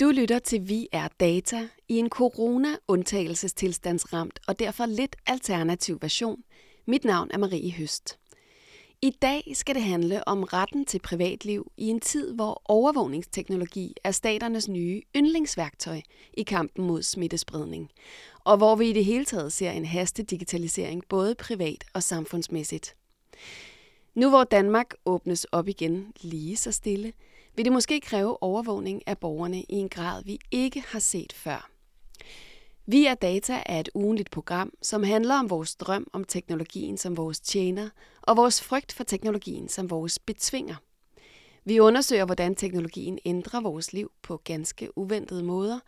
Du lytter til Vi er Data i en corona-undtagelsestilstandsramt og derfor lidt alternativ version. Mit navn er Marie Høst. I dag skal det handle om retten til privatliv i en tid, hvor overvågningsteknologi er staternes nye yndlingsværktøj i kampen mod smittespredning, og hvor vi i det hele taget ser en haste digitalisering både privat og samfundsmæssigt. Nu hvor Danmark åbnes op igen lige så stille, vil det måske kræve overvågning af borgerne i en grad, vi ikke har set før. Vi er Data er et ugenligt program, som handler om vores drøm om teknologien som vores tjener, og vores frygt for teknologien som vores betvinger. Vi undersøger, hvordan teknologien ændrer vores liv på ganske uventede måder,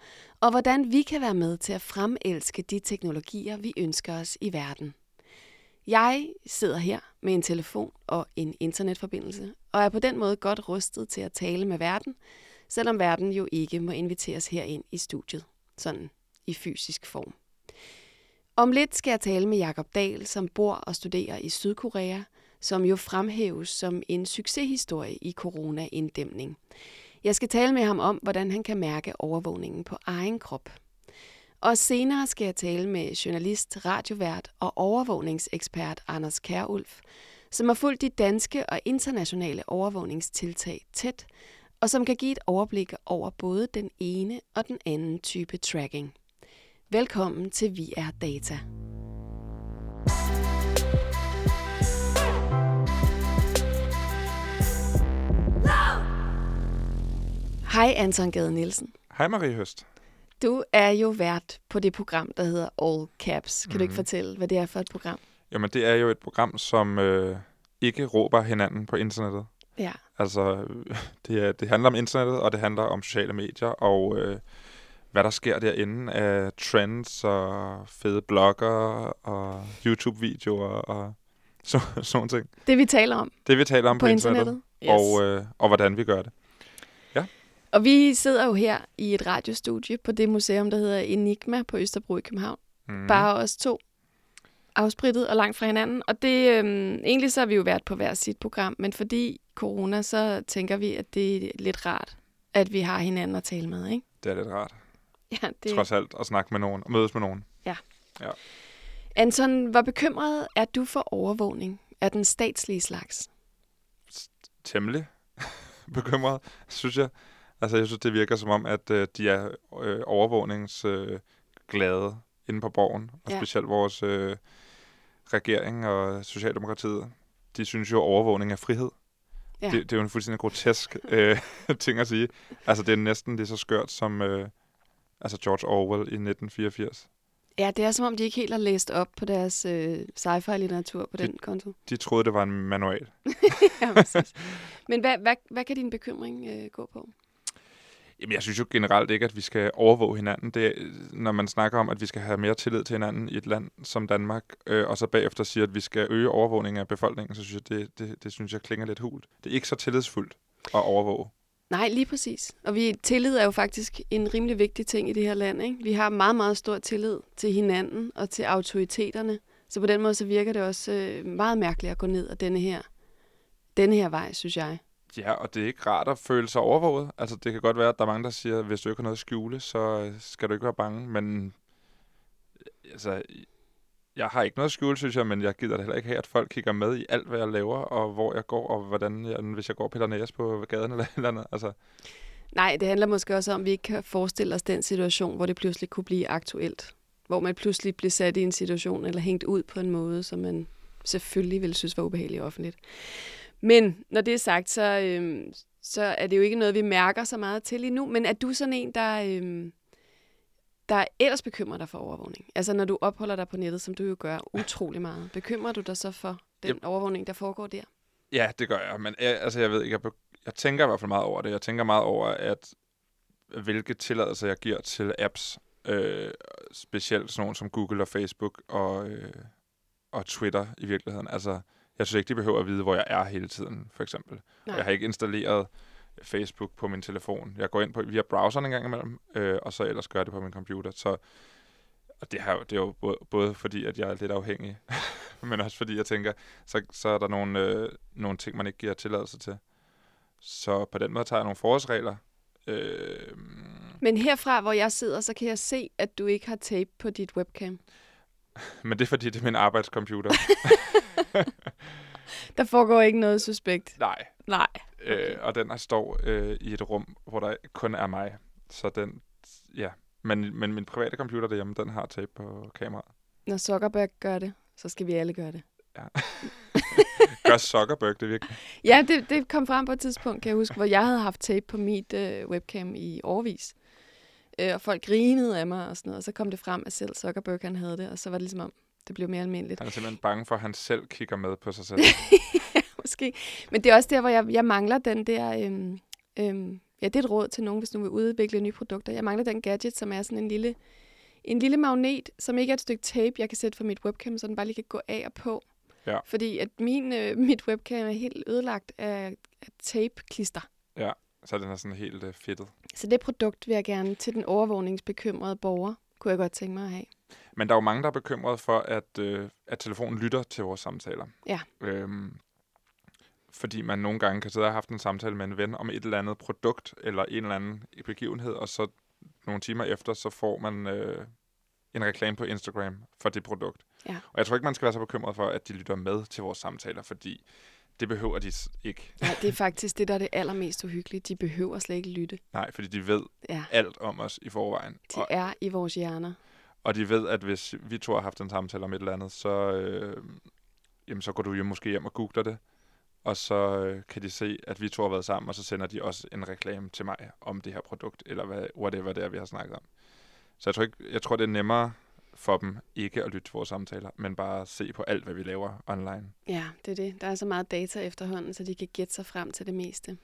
og hvordan vi kan være med til at fremelske de teknologier, vi ønsker os i verden. Jeg sidder her med en telefon og en internetforbindelse, og er på den måde godt rustet til at tale med verden, selvom verden jo ikke må inviteres herind i studiet, sådan i fysisk form. Om lidt skal jeg tale med Jakob Dahl, som bor og studerer i Sydkorea, som jo fremhæves som en succeshistorie i corona-inddæmning. Jeg skal tale med ham om, hvordan han kan mærke overvågningen på egen krop. Og senere skal jeg tale med journalist, radiovært og overvågningsekspert Anders Kærulf, som har fulgt de danske og internationale overvågningstiltag tæt, og som kan give et overblik over både den ene og den anden type tracking. Velkommen til Vi er Data. Hej Anton Gade Nielsen. Hej Marie Høst. Du er jo vært på det program, der hedder All Caps. Kan mm. du ikke fortælle, hvad det er for et program? Jamen, det er jo et program, som øh, ikke råber hinanden på internettet. Ja. Altså, det, det handler om internettet, og det handler om sociale medier, og øh, hvad der sker derinde af trends og fede blogger og YouTube-videoer og så, sådan ting. Det vi taler om. Det vi taler om på, på internettet, internettet. Yes. Og, øh, og hvordan vi gør det. Og vi sidder jo her i et radiostudie på det museum, der hedder Enigma på Østerbro i København. Mm. Bare os to afsprittet og langt fra hinanden. Og det, øhm, egentlig så har vi jo været på hver sit program, men fordi corona, så tænker vi, at det er lidt rart, at vi har hinanden at tale med, ikke? Det er lidt rart. Ja, det... Trods alt at snakke med nogen og mødes med nogen. Ja. ja. Anton, hvor bekymret er du for overvågning af den statslige slags? Temmelig bekymret, synes jeg. Altså, jeg synes, det virker som om, at øh, de er øh, overvågningsglade øh, inde på borgen, og ja. specielt vores øh, regering og Socialdemokratiet. De synes jo, at overvågning er frihed. Ja. Det, det er jo en fuldstændig grotesk øh, ting at sige. Altså, det er næsten lige så skørt som øh, altså George Orwell i 1984. Ja, det er som om, de ikke helt har læst op på deres øh, sci-fi-litteratur på de, den konto. De troede, det var en manual. ja, præcis. Men hvad, hvad, hvad kan din bekymring øh, gå på? Jamen, jeg synes jo generelt ikke, at vi skal overvåge hinanden. Det, når man snakker om, at vi skal have mere tillid til hinanden i et land som Danmark, øh, og så bagefter siger, at vi skal øge overvågningen af befolkningen, så synes jeg, det, det, det synes jeg klinger lidt hult. Det er ikke så tillidsfuldt at overvåge. Nej, lige præcis. Og vi, tillid er jo faktisk en rimelig vigtig ting i det her land. Ikke? Vi har meget, meget stor tillid til hinanden og til autoriteterne. Så på den måde så virker det også øh, meget mærkeligt at gå ned ad denne her, denne her vej, synes jeg. Ja, og det er ikke rart at føle sig overvåget. Altså, det kan godt være, at der er mange, der siger, at hvis du ikke har noget at skjule, så øh, skal du ikke være bange. Men øh, altså, jeg har ikke noget at skjule, synes jeg, men jeg gider det heller ikke have, at folk kigger med i alt, hvad jeg laver, og hvor jeg går, og hvordan jeg, hvis jeg går piller Næs på gaden eller eller andet. Altså. Nej, det handler måske også om, at vi ikke kan forestille os den situation, hvor det pludselig kunne blive aktuelt. Hvor man pludselig bliver sat i en situation, eller hængt ud på en måde, som man selvfølgelig ville synes var ubehagelig offentligt. Men når det er sagt, så, øhm, så er det jo ikke noget, vi mærker så meget til endnu. Men er du sådan en, der, øhm, der ellers bekymrer dig for overvågning? Altså når du opholder dig på nettet, som du jo gør utrolig meget. Bekymrer du dig så for den yep. overvågning, der foregår der? Ja, det gør jeg. Men jeg, altså, jeg ved ikke, jeg, jeg tænker i hvert fald meget over det. Jeg tænker meget over, at hvilke tilladelser jeg giver til apps, øh, specielt sådan nogle som Google og Facebook og, øh, og Twitter i virkeligheden. Altså, jeg synes ikke, de behøver at vide, hvor jeg er hele tiden, for eksempel. Nej. Jeg har ikke installeret Facebook på min telefon. Jeg går ind på via browseren en gang imellem, øh, og så ellers gør det på min computer. Så og det, her, det er jo både, både fordi, at jeg er lidt afhængig, men også fordi jeg tænker, så, så er der nogle, øh, nogle ting, man ikke giver tilladelse til. Så på den måde tager jeg nogle forholdsregler. Øh, Men herfra, hvor jeg sidder, så kan jeg se, at du ikke har tape på dit webcam. Men det er fordi, det er min arbejdscomputer. Der foregår ikke noget suspekt. Nej. Nej. Okay. Øh, og den her står øh, i et rum, hvor der kun er mig. Så den, ja. Men, men min private computer derhjemme, den har tape på kameraet. Når Zuckerberg gør det, så skal vi alle gøre det. Ja. Gør Zuckerberg det virkelig? Ja, det, det kom frem på et tidspunkt, kan jeg huske, hvor jeg havde haft tape på mit øh, webcam i årvis. Øh, og folk grinede af mig og sådan noget, og så kom det frem, at selv Zuckerberg han havde det, og så var det ligesom om, det blev mere almindeligt. Han er simpelthen bange for, at han selv kigger med på sig selv. ja, måske. Men det er også der, hvor jeg, jeg mangler den der... Øhm, øhm, ja, det er et råd til nogen, hvis du vil udvikle nye produkter. Jeg mangler den gadget, som er sådan en lille, en lille magnet, som ikke er et stykke tape, jeg kan sætte for mit webcam, så den bare lige kan gå af og på. Ja. Fordi at min, øh, mit webcam er helt ødelagt af, af tape-klister. Ja, så den er sådan helt øh, fedtet. Så det produkt vil jeg gerne til den overvågningsbekymrede borger, kunne jeg godt tænke mig at have. Men der er jo mange, der er bekymrede for, at, øh, at telefonen lytter til vores samtaler. Ja. Øhm, fordi man nogle gange kan sidde og have haft en samtale med en ven om et eller andet produkt eller en eller anden begivenhed, og så nogle timer efter, så får man øh, en reklame på Instagram for det produkt. Ja. Og jeg tror ikke, man skal være så bekymret for, at de lytter med til vores samtaler, fordi det behøver de ikke. Ja, det er faktisk det, der er det allermest uhyggelige. De behøver slet ikke lytte. Nej, fordi de ved Ja, alt om os i forvejen. de Og, er i vores hjerner. og de ved, at hvis vi to har haft en samtale om et eller andet, så, øh, jamen, så går du jo måske hjem og googler det. Og så øh, kan de se, at vi to har været sammen, og så sender de også en reklame til mig om det her produkt, eller hvad, whatever det er, vi har snakket om. Så jeg tror, ikke, jeg tror, det er nemmere for dem ikke at lytte til vores samtaler, men bare se på alt, hvad vi laver online. Ja, det er det. Der er så meget data efterhånden, så de kan gætte sig frem til det meste.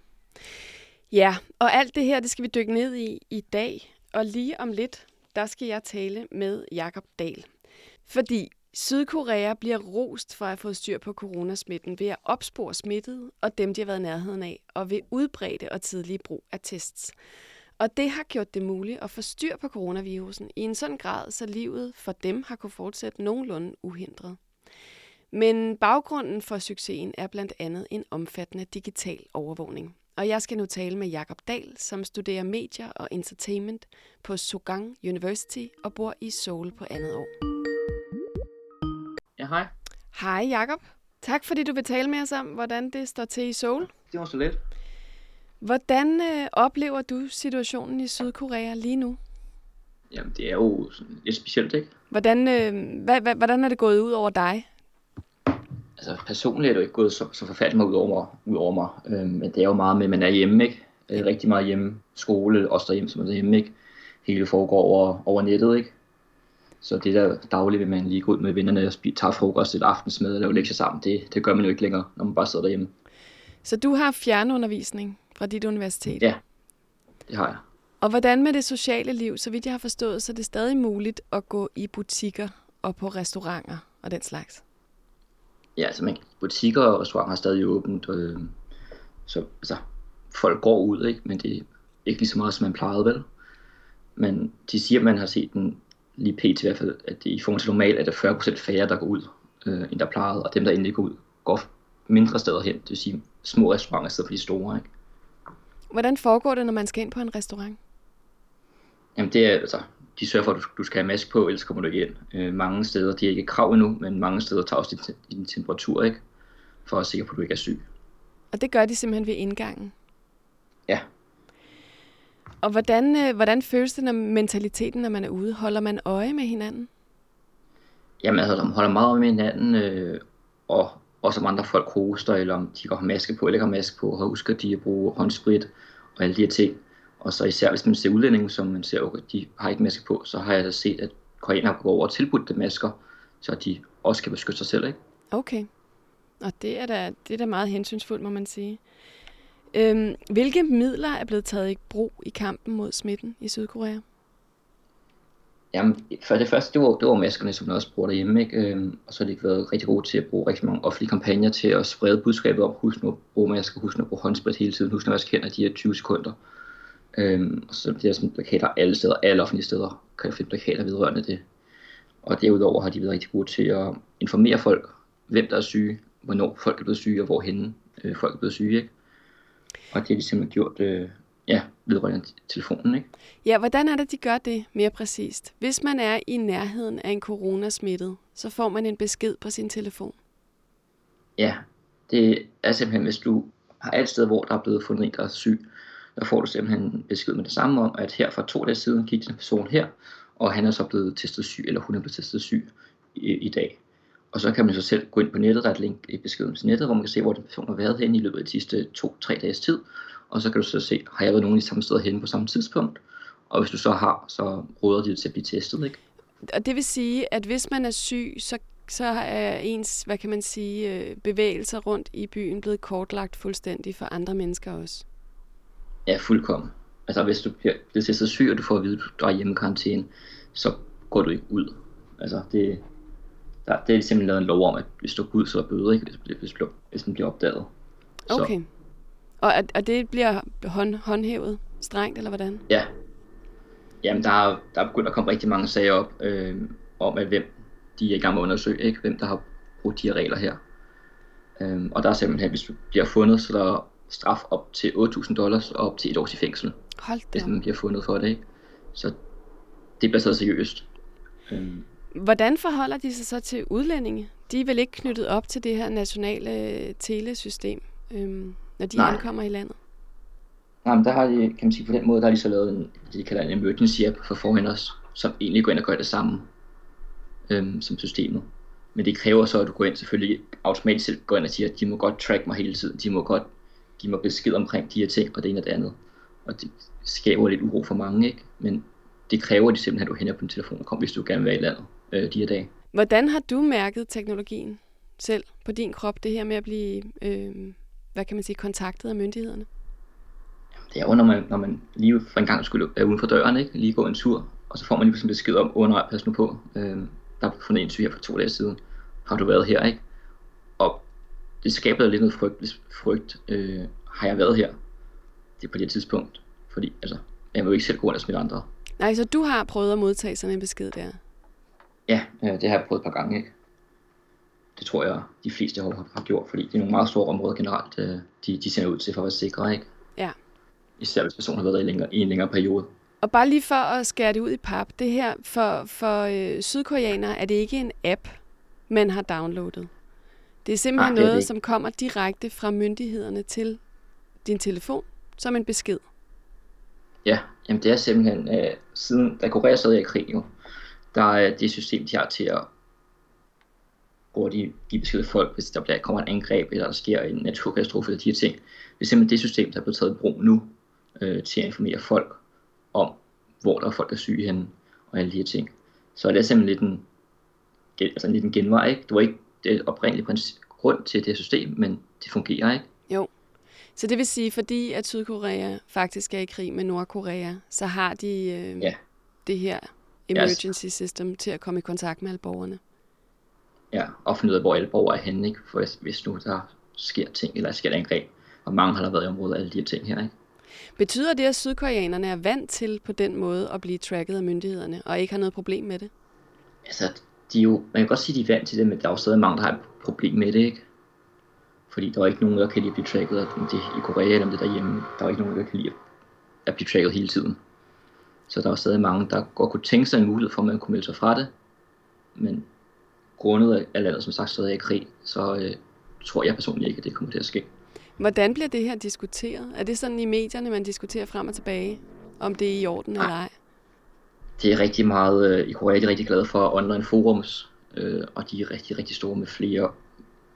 Ja, og alt det her, det skal vi dykke ned i i dag. Og lige om lidt, der skal jeg tale med Jakob Dahl. Fordi Sydkorea bliver rost for at have fået styr på coronasmitten ved at opspore smittede og dem, de har været i nærheden af, og ved udbredte og tidlige brug af tests. Og det har gjort det muligt at få styr på coronavirusen i en sådan grad, så livet for dem har kunne fortsætte nogenlunde uhindret. Men baggrunden for succesen er blandt andet en omfattende digital overvågning. Og jeg skal nu tale med Jakob Dahl, som studerer medier og entertainment på Sogang University og bor i Seoul på andet år. Ja, hej. Hej Jakob. Tak fordi du vil tale med os om, hvordan det står til i Seoul. Det var så lidt. Hvordan øh, oplever du situationen i Sydkorea lige nu? Jamen, det er jo sådan lidt specielt, ikke? Hvordan, øh, hvad, hvad, hvordan er det gået ud over dig? Altså, personligt er det jo ikke gået så, så forfærdeligt meget ud over mig, ud over mig. Øhm, men det er jo meget med, at man er hjemme, ikke? Øh, rigtig meget hjemme. Skole, også derhjemme, som er derhjemme, ikke? Hele foregår over, over nettet, ikke? Så det der dagligt, vil man lige gå ud med vennerne og spise, tage frokost, et aftensmad og lave lektier sammen, det, det gør man jo ikke længere, når man bare sidder derhjemme. Så du har fjernundervisning fra dit universitet. Ja, det har jeg. Og hvordan med det sociale liv? Så vidt jeg har forstået, så er det stadig muligt at gå i butikker og på restauranter og den slags. Ja, altså man, butikker og restauranter har stadig åbent, øh, så altså, folk går ud, ikke? men det er ikke lige så meget, som man plejede vel. Men de siger, at man har set den lige pt. i hvert fald, at det, i forhold til normalt er det 40% færre, der går ud, øh, end der plejede, og dem, der endelig går ud, går mindre steder hen, det vil sige små restauranter i stedet for de store. Ikke? Hvordan foregår det, når man skal ind på en restaurant? Jamen det er, altså, de sørger for, at du, du skal have maske på, ellers kommer du ikke ind. Øh, mange steder, de er ikke krav endnu, men mange steder tager også din, din temperatur, ikke? For at sikker på, at du ikke er syg. Og det gør de simpelthen ved indgangen. Ja, Og hvordan, øh, hvordan føles det, når mentaliteten, når man er ude? Holder man øje med hinanden? Jamen altså, de holder meget med hinanden, øh, og også om andre folk hoster, eller om de går har maske på, eller ikke har maske på, og husker de at bruge håndsprit og alle de her ting. Og så især hvis man ser udlændinge, som man ser, okay, de har ikke maske på, så har jeg da set, at koreanere går over og tilbudt dem masker, så de også kan beskytte sig selv, ikke? Okay. Og det er da, det er da meget hensynsfuldt, må man sige. Øhm, hvilke midler er blevet taget i brug i kampen mod smitten i Sydkorea? Jamen, for det første, det var, det var maskerne, som man også bruger derhjemme, ikke? Øhm, og så har de været rigtig gode til at bruge rigtig mange offentlige kampagner til at sprede budskabet om, husk nu at bruge masker, husk nu at bruge håndsprit hele tiden, husk nu at vaske hænder de her 20 sekunder. Øhm, og så bliver der sådan plakater alle steder, alle offentlige steder, kan du finde plakater vedrørende det. Og derudover har de været rigtig gode til at informere folk, hvem der er syge, hvornår folk er blevet syge, og hvorhenne øh, folk er blevet syge, ikke? Og det har de simpelthen gjort øh, ja, vedrørende telefonen. Ikke? Ja, hvordan er det, de gør det mere præcist? Hvis man er i nærheden af en coronasmittet, så får man en besked på sin telefon. Ja, det er simpelthen, hvis du har et sted, hvor der er blevet fundet en, der er syg, der får du simpelthen besked med det samme om, at her for to dage siden gik den person her, og han er så blevet testet syg, eller hun er blevet testet syg i, i dag. Og så kan man så selv gå ind på nettet, der er et link i beskeden til nettet, hvor man kan se, hvor den person har været henne i løbet af de sidste to-tre dages tid. Og så kan du så se, har jeg været nogen i samme sted henne på samme tidspunkt? Og hvis du så har, så råder de til at blive testet, ikke? Og det vil sige, at hvis man er syg, så, så er ens, hvad kan man sige, øh, bevægelser rundt i byen blevet kortlagt fuldstændig for andre mennesker også? Ja, fuldkommen. Altså hvis du bliver, testet syg, og du får at vide, at du er hjemme i karantæne, så går du ikke ud. Altså det, der, det er simpelthen lavet en lov om, at hvis du går ud, så er bøde, ikke? Hvis, hvis, hvis den bliver opdaget. Okay. Så. Og, og det bliver hånd, håndhævet strengt, eller hvordan? Ja. Jamen, der er, der er begyndt at komme rigtig mange sager op øh, om, at hvem de er i gang med at undersøge, ikke? hvem der har brugt de her regler her. Øh, og der er simpelthen, hvis du bliver fundet, så der er straf op til 8.000 dollars og op til et års i fængsel. Hold da. Hvis man bliver fundet for det. Ikke? Så det bliver så seriøst. Øh, Hvordan forholder de sig så til udlændinge? De er vel ikke knyttet op til det her nationale øh, telesystem, øhm, når de Nej. ankommer i landet? Nej, men der har de, kan man sige, på den måde, der har de så lavet en, det de kalder en emergency app for forhen os, som egentlig går ind og gør det samme øhm, som systemet. Men det kræver så, at du går ind selvfølgelig automatisk selv går ind og siger, at de må godt track mig hele tiden. De må godt give mig besked omkring de her ting og det ene og det andet. Og det skaber lidt uro for mange, ikke? Men det kræver de simpelthen, at du hænder på din telefon og kommer, hvis du gerne vil være i landet øh, de her dage. Hvordan har du mærket teknologien selv på din krop, det her med at blive, øh, hvad kan man sige, kontaktet af myndighederne? Det er jo, når man, når man lige for en gang skulle er uden for døren, ikke? lige gå en tur, og så får man lige sådan besked om, under, pas nu på, øh, der er fundet en syg her for to dage siden, har du været her, ikke? Og det skaber lidt noget frygt, frygt øh, har jeg været her? Det er på det tidspunkt, fordi altså, jeg må jo ikke selv gå ind og smitte andre. Nej, så du har prøvet at modtage sådan en besked der? Ja, det har jeg prøvet et par gange. Ikke? Det tror jeg, de fleste har, har gjort, fordi det er nogle meget store områder generelt, øh, de, de sender ud til for at være sikre. Ikke? Ja. Især hvis personen har været der i, længere, i en længere periode. Og bare lige for at skære det ud i pap, det her for, for øh, sydkoreanere er det ikke en app, man har downloadet. Det er simpelthen Nej, det er noget, det som kommer direkte fra myndighederne til din telefon som en besked. Ja, jamen det er simpelthen, øh, siden da Korea sad i krig jo, der er det system, de har til at hurtigt give besked til folk, hvis der bliver, kommer et angreb, eller der sker en naturkatastrofe, eller de her ting. Det er simpelthen det system, der er blevet taget i brug nu, øh, til at informere folk om, hvor der er folk, der er syge henne, og alle de her ting. Så det er simpelthen lidt en, altså lidt en genvej, ikke? Det var ikke det oprindelige grund til det system, men det fungerer, ikke? Jo. Så det vil sige, fordi at Sydkorea faktisk er i krig med Nordkorea, så har de øh, ja. det her emergency yes. system til at komme i kontakt med alle borgerne. Ja, og finde ud af, hvor alle borgere er henne, ikke? For hvis, hvis nu der sker ting, eller sker der angreb, og mange har der været i området, alle de her ting her, ikke? Betyder det, at sydkoreanerne er vant til på den måde at blive tracket af myndighederne, og ikke har noget problem med det? Altså, de er jo, man kan godt sige, at de er vant til det, men der er jo stadig mange, der har et problem med det, ikke? Fordi der er ikke nogen, der kan lide at blive tracket, om det i Korea eller om det derhjemme. Der er ikke nogen, der kan lide at blive tracket hele tiden. Så der er stadig mange, der godt kunne tænke sig en mulighed for, at man kunne melde sig fra det. Men grundet af landet, som sagt, stadig er i krig, så øh, tror jeg personligt ikke, at det kommer til at ske. Hvordan bliver det her diskuteret? Er det sådan i medierne, man diskuterer frem og tilbage, om det er i orden eller ej? Det er rigtig meget, øh, i Korea er de rigtig glade for online forums, øh, og de er rigtig, rigtig store med flere,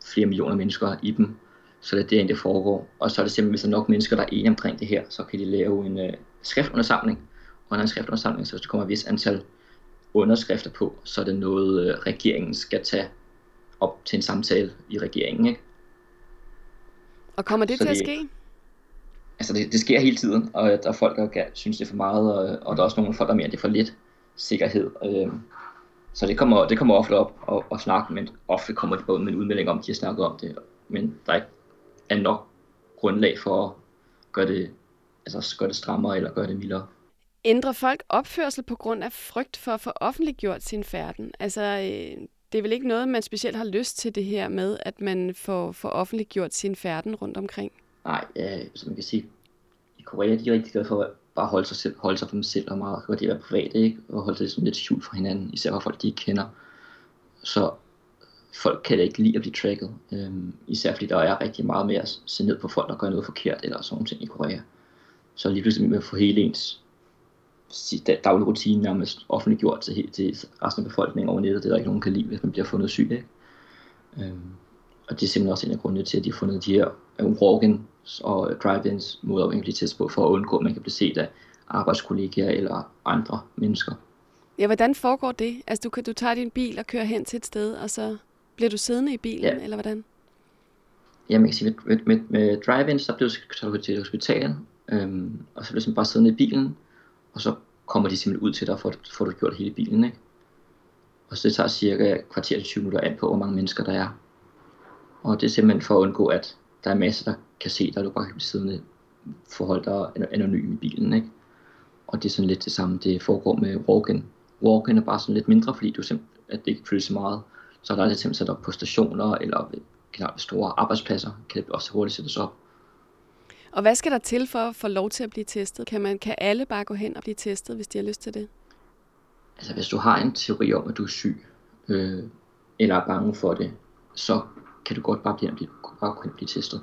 flere millioner mennesker i dem. Så det er det, det foregår. Og så er det simpelthen, hvis der er nok mennesker, der er enige omkring det her, så kan de lave en øh, skriftundersamling, underskriftundersamling, så hvis der kommer et vis antal underskrifter på, så er det noget, øh, regeringen skal tage op til en samtale i regeringen. Ikke? Og kommer det så til det, at ske? Altså det, det sker hele tiden, og der er folk, der synes, det er for meget, og, og der er også nogle folk, der mener, det er for lidt sikkerhed. Øh, så det kommer, det kommer ofte op og, og snakke, men ofte kommer det både med en udmelding om, at de har snakket om det, men der er ikke er nok grundlag for at gøre det, altså gøre det strammere eller gøre det mildere. Ændrer folk opførsel på grund af frygt for at få offentliggjort sin færden? Altså, øh, det er vel ikke noget, man specielt har lyst til det her med, at man får, får offentliggjort sin færden rundt omkring? Nej, øh, som man kan sige, i Korea, de er rigtig glade for at bare holde sig, selv, holde sig for dem selv og meget godt at være private, ikke? og holde sig lidt skjult for hinanden, især for folk, de ikke kender. Så folk kan da ikke lide at blive tracket, øhm, især fordi der er rigtig meget med at se ned på folk, der gør noget forkert eller sådan ting i Korea. Så lige pludselig med at få hele ens daglige rutine nærmest offentliggjort til, til resten af befolkningen over nettet, det er der ikke nogen kan lide, hvis man bliver fundet syg. Ikke? Øhm, og det er simpelthen også en af grundene til, at de har fundet de her walk-ins og drive-ins måder at testet på, for at undgå, at man kan blive set af arbejdskollegaer eller andre mennesker. Ja, hvordan foregår det? Altså, du, kan, du tager din bil og kører hen til et sted, og så bliver du siddende i bilen, ja. eller hvordan? Ja, man kan sige, med, med, med drive-in, så bliver du til hospitalet, øhm, og så bliver du bare siddende i bilen, og så kommer de simpelthen ud til dig, for, får du gjort hele bilen, ikke? Og så det tager cirka kvarter til 20 minutter an på, hvor mange mennesker der er. Og det er simpelthen for at undgå, at der er masser, der kan se dig, du bare kan blive siddende forhold dig anonym i bilen, ikke? Og det er sådan lidt det samme, det foregår med walk-in. Walk-in er bare sådan lidt mindre, fordi du simpelthen, at det ikke føles så meget. Så er der altid sat op på stationer, eller generelt store arbejdspladser, kan det også hurtigt sættes op. Og hvad skal der til for at få lov til at blive testet? Kan, man, kan alle bare gå hen og blive testet, hvis de har lyst til det? Altså hvis du har en teori om, at du er syg, øh, eller er bange for det, så kan du godt bare blive, bare kunne blive testet.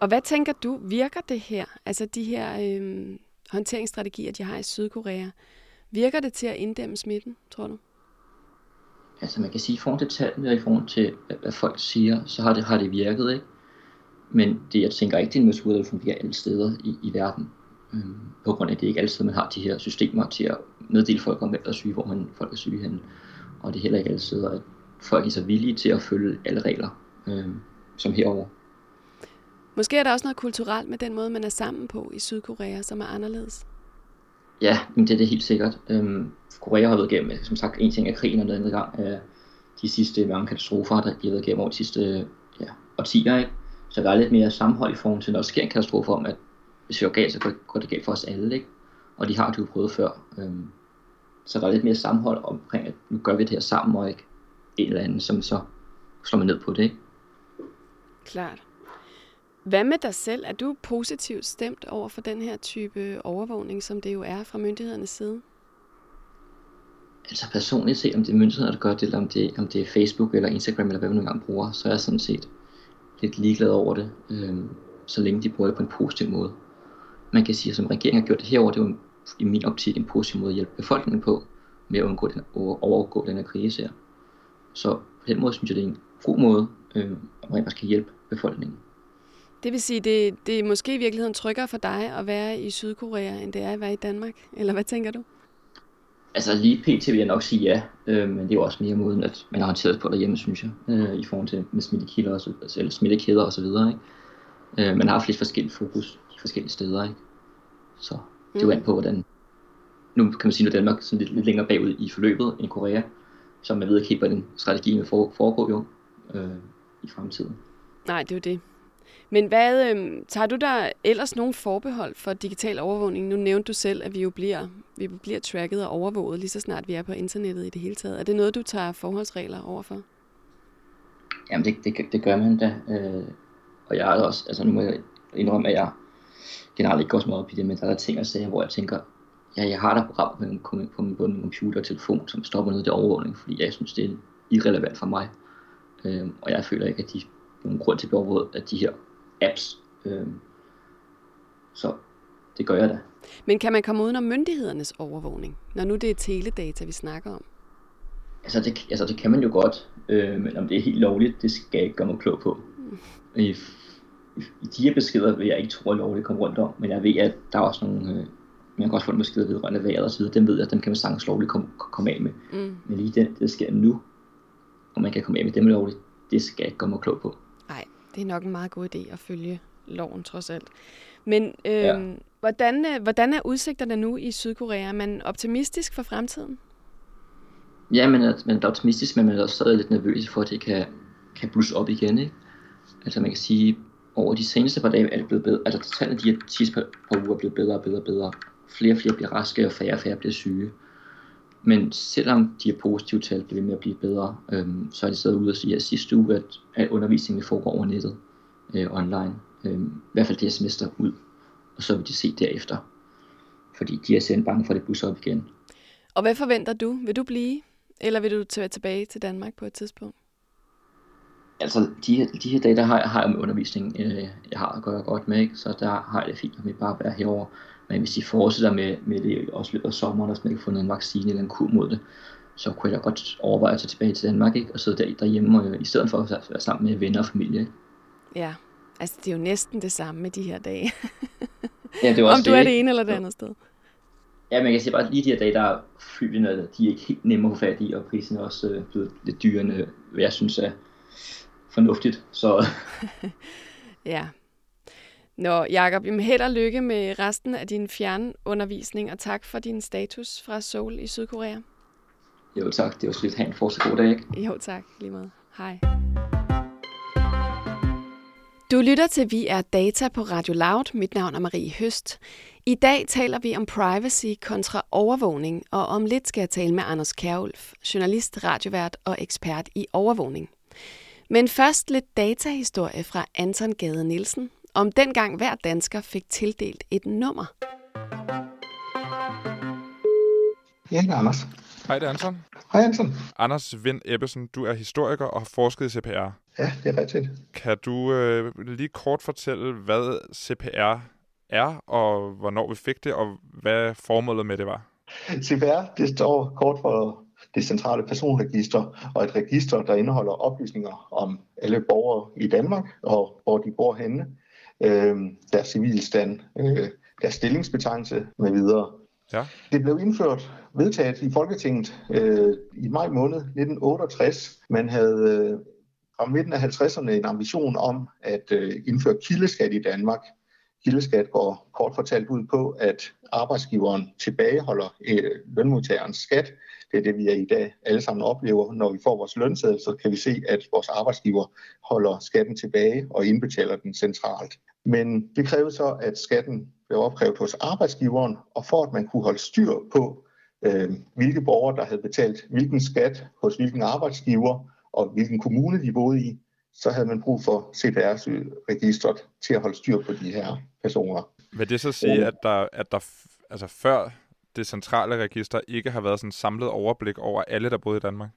Og hvad tænker du, virker det her? Altså de her øh, håndteringsstrategier, de har i Sydkorea, virker det til at inddæmme smitten, tror du? Altså man kan sige, i forhold til tallene og i forhold til, hvad folk siger, så har det, har det virket, ikke? Men det, jeg tænker ikke, det er en metode, der fungerer alle steder i, i verden. Øhm, på grund af, at det ikke altid, man har de her systemer til at meddele folk om, hvem der er syge, hvor man, folk er syge henne. Og det er heller ikke alle steder, at folk er så villige til at følge alle regler, øhm, som herover. Måske er der også noget kulturelt med den måde, man er sammen på i Sydkorea, som er anderledes. Ja, men det er det helt sikkert. Øhm, Korea har været igennem, som sagt, en ting af krigen, og den anden gang af de sidste mange katastrofer, der de har været igennem over de sidste ja, årtier. Ikke? Så der er lidt mere sammenhold i forhold til, når der sker en katastrofe om, at hvis vi går galt, så går det galt for os alle. Ikke? Og de har det jo prøvet før. Øhm, så der er lidt mere sammenhold omkring, at nu gør vi det her sammen, og ikke en eller anden, som så slår man ned på det. Ikke? Klart. Hvad med dig selv? Er du positivt stemt over for den her type overvågning, som det jo er fra myndighedernes side? Altså personligt set, om det er myndighederne, der gør det, eller om det, om det er Facebook eller Instagram, eller hvad man nu engang bruger, så er jeg sådan set lidt ligeglade over det, øh, så længe de bruger det på en positiv måde. Man kan sige, at som regeringen har gjort det herover, det er jo i min optik en positiv måde at hjælpe befolkningen på, med at undgå den, overgå den her krise her. Så på den måde synes jeg, det er en god måde, øh, at man skal hjælpe befolkningen. Det vil sige, det, det er måske i virkeligheden tryggere for dig at være i Sydkorea, end det er at være i Danmark? Eller hvad tænker du? Altså lige pt. vil jeg nok sige ja, øh, men det er jo også mere måden, at man har håndteret på derhjemme, synes jeg, øh, i forhold til med smittekilder og så, altså, eller smittekæder og så videre. Ikke? Øh, man har haft lidt forskellige fokus i forskellige steder, ikke? så det er jo mm. på, hvordan... Nu kan man sige, at Danmark sådan lidt, lidt længere bagud i forløbet end Korea, så man ved ikke helt, hvordan strategien vil foregå jo øh, i fremtiden. Nej, det er jo det. Men hvad, øh, tager du der ellers nogen forbehold for digital overvågning? Nu nævnte du selv, at vi jo bliver, vi bliver tracket og overvåget lige så snart vi er på internettet i det hele taget. Er det noget, du tager forholdsregler overfor? Jamen det, det, det gør man da. Øh, og jeg er også, altså nu må jeg indrømme, at jeg generelt ikke går så meget op i det, men der er ting og sager, hvor jeg tænker, ja, jeg har der program på min, på min, på min computer og telefon, som stopper noget af det overvågning, fordi jeg synes, det er irrelevant for mig. Øh, og jeg føler ikke, at de nogen grund til at blive overvåget af de her apps. Øh, så det gør jeg da. Men kan man komme uden om myndighedernes overvågning, når nu det er teledata, vi snakker om? Altså det, altså det kan man jo godt, øh, men om det er helt lovligt, det skal jeg ikke gøre mig klog på. Mm. I, i, de her beskeder vil jeg ikke tro, at lovligt kommer rundt om, men jeg ved, at der er også nogle, øh, man kan også få en beskeder vedrørende vejret og så videre, dem ved jeg, at dem kan man sagtens lovligt komme, komme af med. Mm. Men lige den, det sker nu, og man kan komme af med dem lovligt, det skal jeg ikke gøre mig klog på. Det er nok en meget god idé at følge loven trods alt. Men øh, ja. hvordan, øh, hvordan er udsigterne nu i Sydkorea? Er man optimistisk for fremtiden? Ja, man er, man er optimistisk, men man er også stadig lidt nervøs for, at det kan, kan blusse op igen. Ikke? Altså man kan sige, over de seneste par dage er det blevet bedre. Altså tallene de her sidste par, par uger er blevet bedre og bedre og bedre. Flere og flere bliver raske, og færre og færre bliver syge. Men selvom de er positive tal bliver ved med at blive bedre, øhm, så er de stadig ude og sige, at sidste uge, at, at undervisningen foregår over nettet øh, online. Øhm, I hvert fald det her semester ud. og så vil de se derefter. Fordi de er selv bange for, at det busser op igen. Og hvad forventer du? Vil du blive, eller vil du tage tilbage til Danmark på et tidspunkt? Altså, de her, de her dage, der har jeg, har jeg med undervisning, øh, jeg har at gøre godt med, ikke? så der har jeg det fint med bare at være herover. Men hvis de fortsætter med, med det også løbet af sommeren, og ikke fundet en vaccine eller en kur mod det, så kunne jeg da godt overveje at tage tilbage til Danmark, ikke? og sidde der, derhjemme, og, i stedet for at være sammen med venner og familie. Ikke? Ja, altså det er jo næsten det samme med de her dage. ja, det også Om du det, er det ene eller det andet sted. Ja, jeg kan sige bare, lige de her dage, der er flyene, de er ikke helt nemme at få fat i, og prisen er også øh, blevet lidt dyrere, hvad jeg synes er fornuftigt. Så Ja. Nå, Jacob, jamen held og lykke med resten af din fjernundervisning, og tak for din status fra Seoul i Sydkorea. jo tak, det var slet have en fortsat god dag, ikke? Jo tak, lige måde. Hej. Du lytter til Vi er Data på Radio Loud. Mit navn er Marie Høst. I dag taler vi om privacy kontra overvågning, og om lidt skal jeg tale med Anders Kjærulf, journalist, radiovært og ekspert i overvågning. Men først lidt datahistorie fra Anton Gade Nielsen, om dengang hver dansker fik tildelt et nummer. Ja, det er Anders. Hej, det er Anton. Hej, Anton. Anders Vind Ebbesen, du er historiker og har forsket i CPR. Ja, det er rigtigt. Kan du øh, lige kort fortælle, hvad CPR er, og hvornår vi fik det, og hvad formålet med det var? CPR, det står kort for det centrale personregister, og et register, der indeholder oplysninger om alle borgere i Danmark, og hvor de bor henne, øh, deres civilstand, øh, deres stillingsbetegnelse med videre. Ja. Det blev indført, vedtaget i Folketinget øh, i maj måned 1968. Man havde øh, fra midten af 50'erne en ambition om at øh, indføre kildeskat i Danmark. Kildeskat går kort fortalt ud på, at arbejdsgiveren tilbageholder øh, lønmodtagerens skat. Det er det, vi i dag alle sammen oplever. Når vi får vores lønseddel, så kan vi se, at vores arbejdsgiver holder skatten tilbage og indbetaler den centralt. Men det krævede så, at skatten blev opkrævet hos arbejdsgiveren, og for at man kunne holde styr på, øh, hvilke borgere, der havde betalt hvilken skat hos hvilken arbejdsgiver, og hvilken kommune de boede i, så havde man brug for CPR-registret til at holde styr på de her personer. Vil det så sige, at der, at der altså før det centrale register ikke har været sådan et samlet overblik over alle, der boede i Danmark?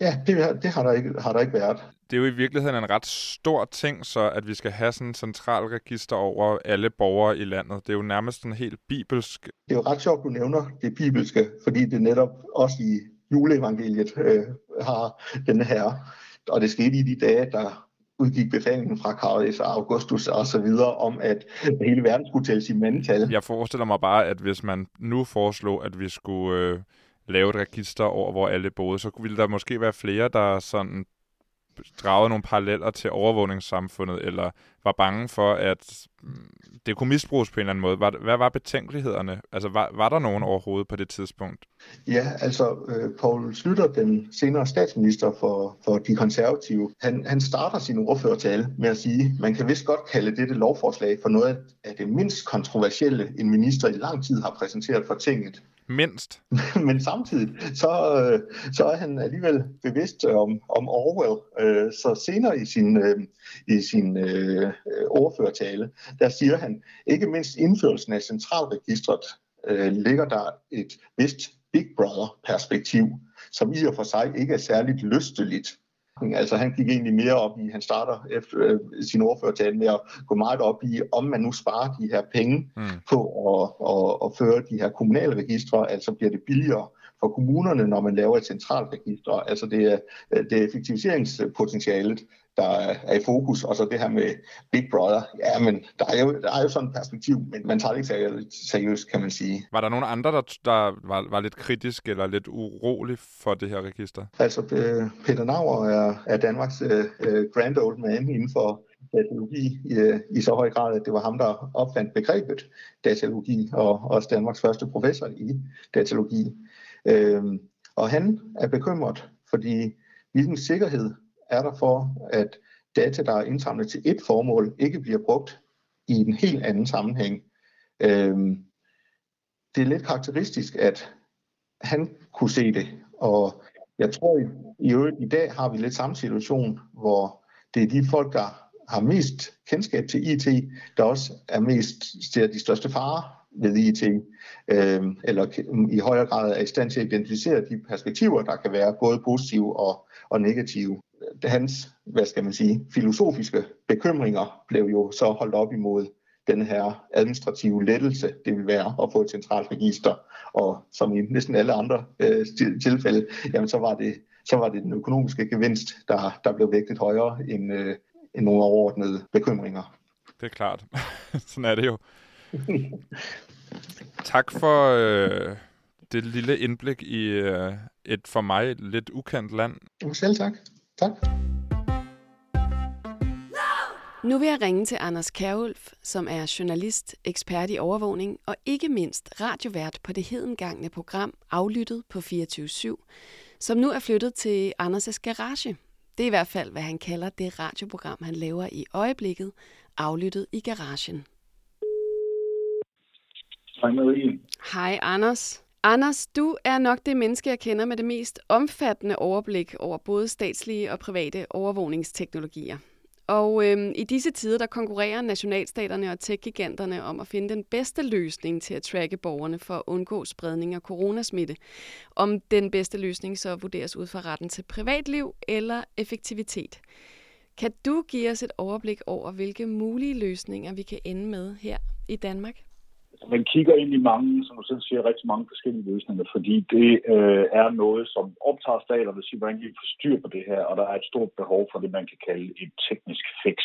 Ja, det, har- det har, der ikke, har der ikke været. Det er jo i virkeligheden en ret stor ting, så at vi skal have sådan et central register over alle borgere i landet. Det er jo nærmest en helt bibelsk... Det er jo ret sjovt, du nævner det bibelske, fordi det netop også i juleevangeliet øh, har denne her. Og det skete i de dage, der udgik befalingen fra Claudius og Augustus og så videre om, at hele verden skulle tælles i mandtal. Jeg forestiller mig bare, at hvis man nu foreslog, at vi skulle øh, lave et register over, hvor alle boede, så ville der måske være flere, der sådan dragede nogle paralleller til overvågningssamfundet, eller var bange for, at mm, det kunne misbruges på en eller anden måde. Var, hvad var betænkelighederne? Altså, var, var der nogen overhovedet på det tidspunkt? Ja, altså øh, Poul Slytter, den senere statsminister for, for de konservative, han, han starter sin ordførertale med at sige, man kan vist godt kalde dette lovforslag for noget af det mindst kontroversielle, en minister i lang tid har præsenteret for tinget. Mindst. Men samtidig så, øh, så er han alligevel bevidst om, om Orwell. Øh, så senere i sin, øh, i sin øh, ordførertale, der siger han, ikke mindst indførelsen af centralregistret øh, ligger der et vist Big Brother-perspektiv, som i og for sig ikke er særligt lysteligt. Altså han gik egentlig mere op i, han starter efter øh, sin ordførertale med at gå meget op i, om man nu sparer de her penge Mm. på at, at, at føre de her kommunale registre, altså bliver det billigere for kommunerne, når man laver et centralt register. Altså det er, det er effektiviseringspotentialet, der er i fokus, og så det her med Big Brother. Ja, men der er jo, der er jo sådan et perspektiv, men man tager det ikke seriøst, kan man sige. Var der nogen andre, der, der var, var lidt kritisk eller lidt urolig for det her register? Altså øh, Peter Nauer er, er Danmarks øh, øh, grand old man inden for datalogi i, øh, i så høj grad, at det var ham, der opfandt begrebet datalogi, og også Danmarks første professor i datalogi. Øh, og han er bekymret, fordi hvilken sikkerhed er der for, at data, der er indsamlet til et formål, ikke bliver brugt i en helt anden sammenhæng. Øh, det er lidt karakteristisk, at han kunne se det, og jeg tror i, i øvrigt i dag har vi lidt samme situation, hvor det er de folk, der har mest kendskab til IT, der også er mest ser de største farer ved IT, øh, eller i højere grad er i stand til at identificere de perspektiver, der kan være både positive og, og negative. Hans, hvad skal man sige, filosofiske bekymringer blev jo så holdt op imod den her administrative lettelse, det vil være at få et centralt register, og som i næsten alle andre øh, tilfælde, jamen så var det så var det den økonomiske gevinst, der, der blev vægtet højere end, øh, end nogle overordnede bekymringer. Det er klart. Sådan er det jo tak for øh, det lille indblik i øh, et for mig lidt ukendt land. Selv tak. Tak. Nu vil jeg ringe til Anders Kærulf, som er journalist, ekspert i overvågning og ikke mindst radiovært på det hedengangne program Aflyttet på 24 som nu er flyttet til Anders' garage. Det er i hvert fald, hvad han kalder det radioprogram, han laver i øjeblikket, Aflyttet i garagen. Hej Marie. Hej Anders. Anders, du er nok det menneske, jeg kender med det mest omfattende overblik over både statslige og private overvågningsteknologier. Og øhm, i disse tider, der konkurrerer nationalstaterne og tech-giganterne om at finde den bedste løsning til at tracke borgerne for at undgå spredning af coronasmitte. Om den bedste løsning så vurderes ud fra retten til privatliv eller effektivitet. Kan du give os et overblik over, hvilke mulige løsninger vi kan ende med her i Danmark? Man kigger ind i mange, som du selv siger, rigtig mange forskellige løsninger, fordi det øh, er noget, som optager staterne, hvis hvordan vi får styr på det her, og der er et stort behov for det, man kan kalde et teknisk fix.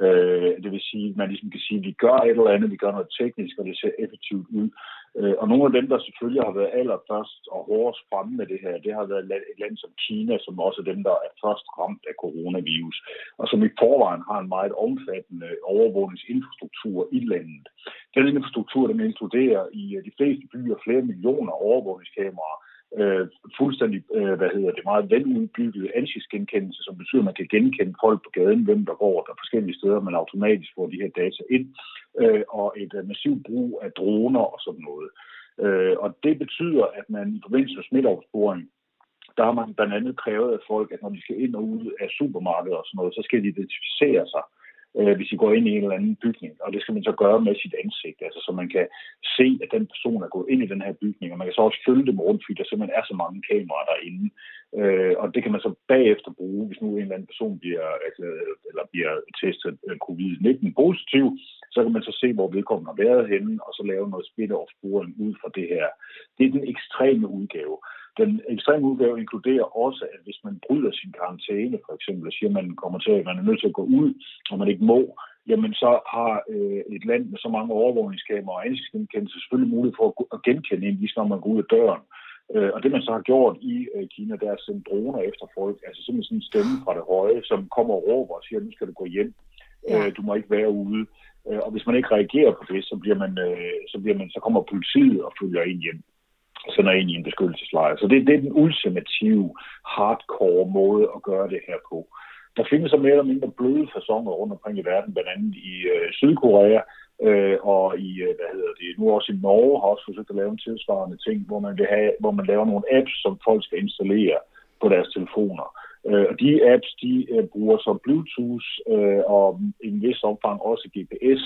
Øh, det vil sige, at man ligesom kan sige, at vi gør et eller andet, vi gør noget teknisk, og det ser effektivt ud. Øh, og nogle af dem, der selvfølgelig har været allerførst og hårdest fremme med det her, det har været et land som Kina, som også er dem, der er først ramt af coronavirus, og som i forvejen har en meget omfattende overvågningsinfrastruktur i landet. Den infrastruktur, den inkluderer i øh, de fleste byer flere millioner overvågningskameraer, øh, fuldstændig, øh, hvad hedder det, meget veludbygget ansigtsgenkendelse, som betyder, at man kan genkende folk på gaden, hvem der går der forskellige steder, man automatisk får de her data ind, øh, og et øh, massivt brug af droner og sådan noget. Øh, og det betyder, at man i forbindelse med smitteopsporing, der har man blandt andet krævet af folk, at når de skal ind og ud af supermarkeder og sådan noget, så skal de identificere sig øh, Øh, hvis I går ind i en eller anden bygning. Og det skal man så gøre med sit ansigt, altså så man kan se, at den person er gået ind i den her bygning, og man kan så også følge dem rundt, fordi der simpelthen er så mange kameraer derinde. Øh, og det kan man så bagefter bruge, hvis nu en eller anden person bliver, altså, eller bliver testet øh, covid-19 positiv, så kan man så se, hvor vedkommende har været henne, og så lave noget spit-off-sporing ud fra det her. Det er den ekstreme udgave. Den ekstreme udgave inkluderer også, at hvis man bryder sin karantæne, for eksempel, og siger, at man kommer til, at man er nødt til at gå ud, og man ikke må, jamen så har øh, et land med så mange overvågningskameraer og ansigtsgenkendelse selvfølgelig mulighed for at, genkende en, lige når man går ud af døren. Øh, og det man så har gjort i øh, Kina, det er at sende droner efter folk, altså simpelthen sådan en stemme fra det høje, som kommer og råber og siger, nu skal du gå hjem, ja. øh, du må ikke være ude. Øh, og hvis man ikke reagerer på det, så, bliver man, øh, så, bliver man, så kommer politiet og følger en hjem sender ind i en beskyttelseslejr. Så det, det er den ultimative, hardcore måde at gøre det her på. Der findes så mere eller mindre bløde fasonger rundt omkring i verden, blandt andet i øh, Sydkorea, øh, og i, øh, hvad hedder det, nu også i Norge har også forsøgt at lave en tilsvarende ting, hvor man, vil have, hvor man laver nogle apps, som folk skal installere på deres telefoner. Øh, og de apps, de øh, bruger så Bluetooth øh, og i en vis omfang også GPS,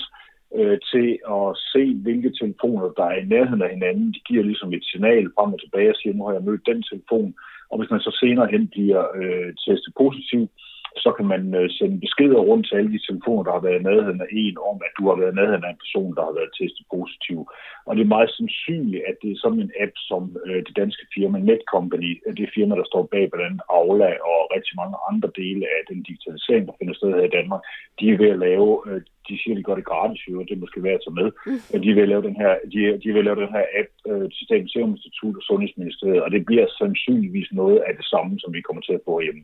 øh, til at se, hvilke telefoner, der er i nærheden af hinanden. De giver ligesom et signal frem og tilbage og siger, nu har jeg mødt den telefon. Og hvis man så senere hen bliver øh, testet positivt, så kan man øh, sende beskeder rundt til alle de telefoner, der har været i nærheden af en, om at du har været i nærheden af en person, der har været testet positiv. Og det er meget sandsynligt, at det er sådan en app, som øh, det danske firma Netcompany, øh, det firma, der står bag blandt andet Aula og rigtig mange andre dele af den digitalisering, der finder sted her i Danmark, de er ved at lave, de siger, de gør det gratis, jo, det måske være at tage med. Mm. De vil lave den her, de, de vil lave den her app øh, til Statens Serum Institut og Sundhedsministeriet, og det bliver sandsynligvis noget af det samme, som vi kommer til at få hjemme.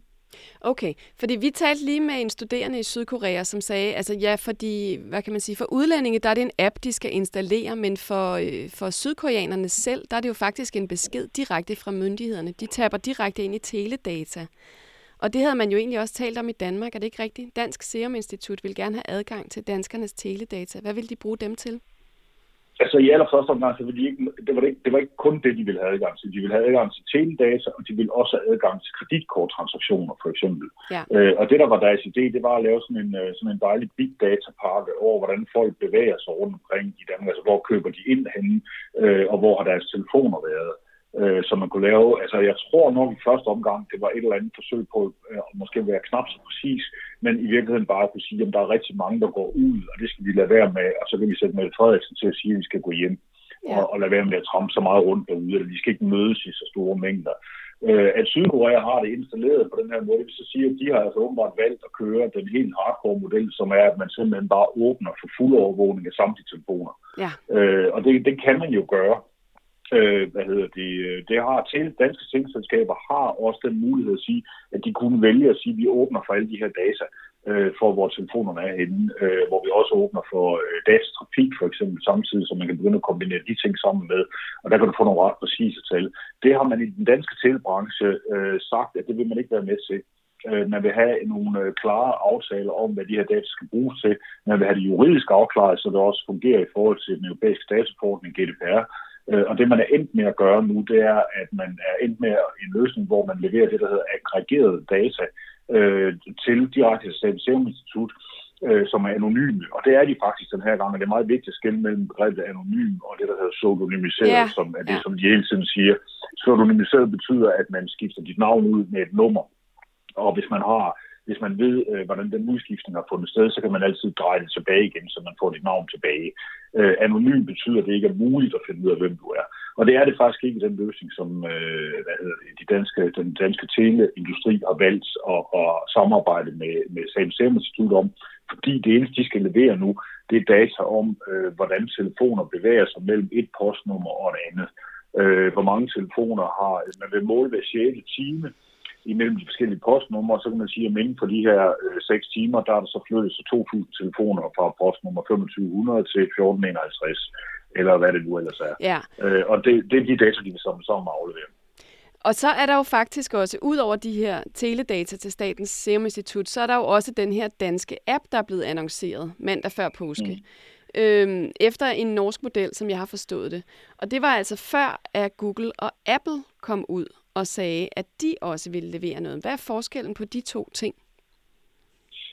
Okay, fordi vi talte lige med en studerende i Sydkorea, som sagde, altså ja, fordi, hvad kan man sige, for udlændinge, der er det en app, de skal installere, men for, øh, for sydkoreanerne selv, der er det jo faktisk en besked direkte fra myndighederne. De taber direkte ind i teledata. Og det havde man jo egentlig også talt om i Danmark, er det ikke rigtigt? Dansk Serum Institut vil gerne have adgang til danskernes teledata. Hvad vil de bruge dem til? Altså i allerførste omgang, så ville de ikke, det, var det, ikke, det var ikke kun det, de ville have adgang til. De ville have adgang til teledata, og de ville også have adgang til kreditkorttransaktioner, for eksempel. Ja. Øh, og det, der var deres idé, det var at lave sådan en, øh, sådan en dejlig big data pakke over, hvordan folk bevæger sig rundt omkring i Danmark. Altså, hvor køber de ind henne, øh, og hvor har deres telefoner været øh, som man kunne lave. Altså, jeg tror nok i første omgang, det var et eller andet forsøg på øh, at måske være knap så præcis, men i virkeligheden bare kunne sige, at der er rigtig mange, der går ud, og det skal vi lade være med, og så kan vi sætte Mette Frederiksen til at sige, at vi skal gå hjem Ja. og, og lade være med at trampe så meget rundt derude, eller de skal ikke mødes i så store mængder. Øh, at Sydkorea har det installeret på den her måde, det vil så sige, at de har altså åbenbart valgt at køre den helt hardcore model, som er, at man simpelthen bare åbner for fuld overvågning af samtlige telefoner. Ja. Øh, og det, det kan man jo gøre. Øh, hvad hedder det? Øh, det har til danske teleselskaber har også den mulighed at sige, at de kunne vælge at sige, at vi åbner for alle de her data øh, for, hvor telefonerne er henne, øh, hvor vi også åbner for øh, datatrafik for eksempel samtidig, så man kan begynde at kombinere de ting sammen med, og der kan du få nogle ret præcise tal. Det har man i den danske telebranche øh, sagt, at det vil man ikke være med til. Øh, man vil have nogle øh, klare aftaler om, hvad de her data skal bruges til. Man vil have det juridisk afklaret, så det også fungerer i forhold til den europæiske dataforordning GDPR. Øh, Og det, man er endt med at gøre nu, det er, at man er endt med en løsning, hvor man leverer det, der hedder aggregerede data øh, til direkte til Statens Serum Institut, øh, som er anonyme. Og det er de faktisk den her gang, og det er meget vigtigt at skille mellem begrebet anonym og det, der hedder pseudonymiseret, Ja, som er det, ja. som de hele tiden siger. Pseudonymiseret betyder, at man skifter dit navn ud med et nummer. Og hvis man har hvis man ved, øh, hvordan den udskiftning har fundet sted, så kan man altid dreje det tilbage igen, så man får dit navn tilbage. Øh, anonym betyder, at det ikke er muligt at finde ud af, hvem du er. Og det er det faktisk ikke den løsning, som øh, hvad hedder det, de danske, den danske teleindustri har valgt at, at samarbejde med, med Statens Serum Institut om, fordi det eneste, de skal levere nu, det er data om, øh, hvordan telefoner bevæger sig mellem et postnummer og et andet. Øh, hvor mange telefoner har, man vil måle hver 6. time, imellem de forskellige postnumre, så kan man sige, at inden for de her øh, 6 timer, der er der så flyttet sig 2.000 telefoner fra postnummer 2500 til 1451, eller hvad det nu ellers er. Ja. Øh, og det, det er de data, de vil sammen, sammen aflevere. Og så er der jo faktisk også, ud over de her teledata til Statens Serum Institut, så er der jo også den her danske app, der er blevet annonceret mandag før påske. Mm. Øhm, efter en norsk model, som jeg har forstået det. Og det var altså før, at Google og Apple kom ud og sagde, at de også ville levere noget. Hvad er forskellen på de to ting?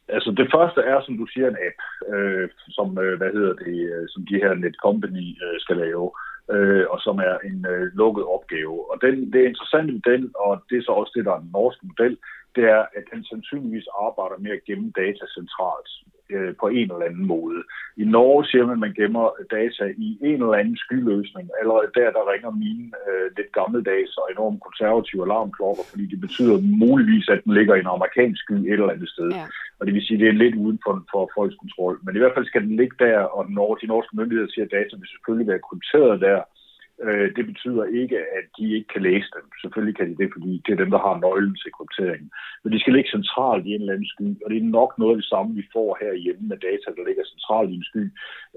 Altså det første er, som du siger, en app, øh, som, øh, hvad hedder det, øh, som de her Netcompany øh, skal lave, øh, og som er en øh, lukket opgave. Og den, det interessante ved den, og det er så også det, der er den norske model, det er, at den sandsynligvis arbejder med at gemme data centralt øh, på en eller anden måde. I Norge siger man, at man gemmer data i en eller anden skyløsning. Allerede der, der ringer mine øh, lidt gammeldags og enormt konservative alarmklokker, fordi det betyder muligvis, at den ligger i en amerikansk sky et eller andet sted. Ja. Og det vil sige, at det er lidt uden for, for folks kontrol. Men i hvert fald skal den ligge der, og når de norske myndigheder siger, at data vil selvfølgelig være krypteret der, øh, Øh, det betyder ikke, at de ikke kan læse dem. Selvfølgelig kan de det, fordi det er dem, der har nøglen til krypteringen. Men de skal ligge centralt i en eller anden sky, og det er nok noget af det samme, vi får herhjemme med data, der ligger centralt i en sky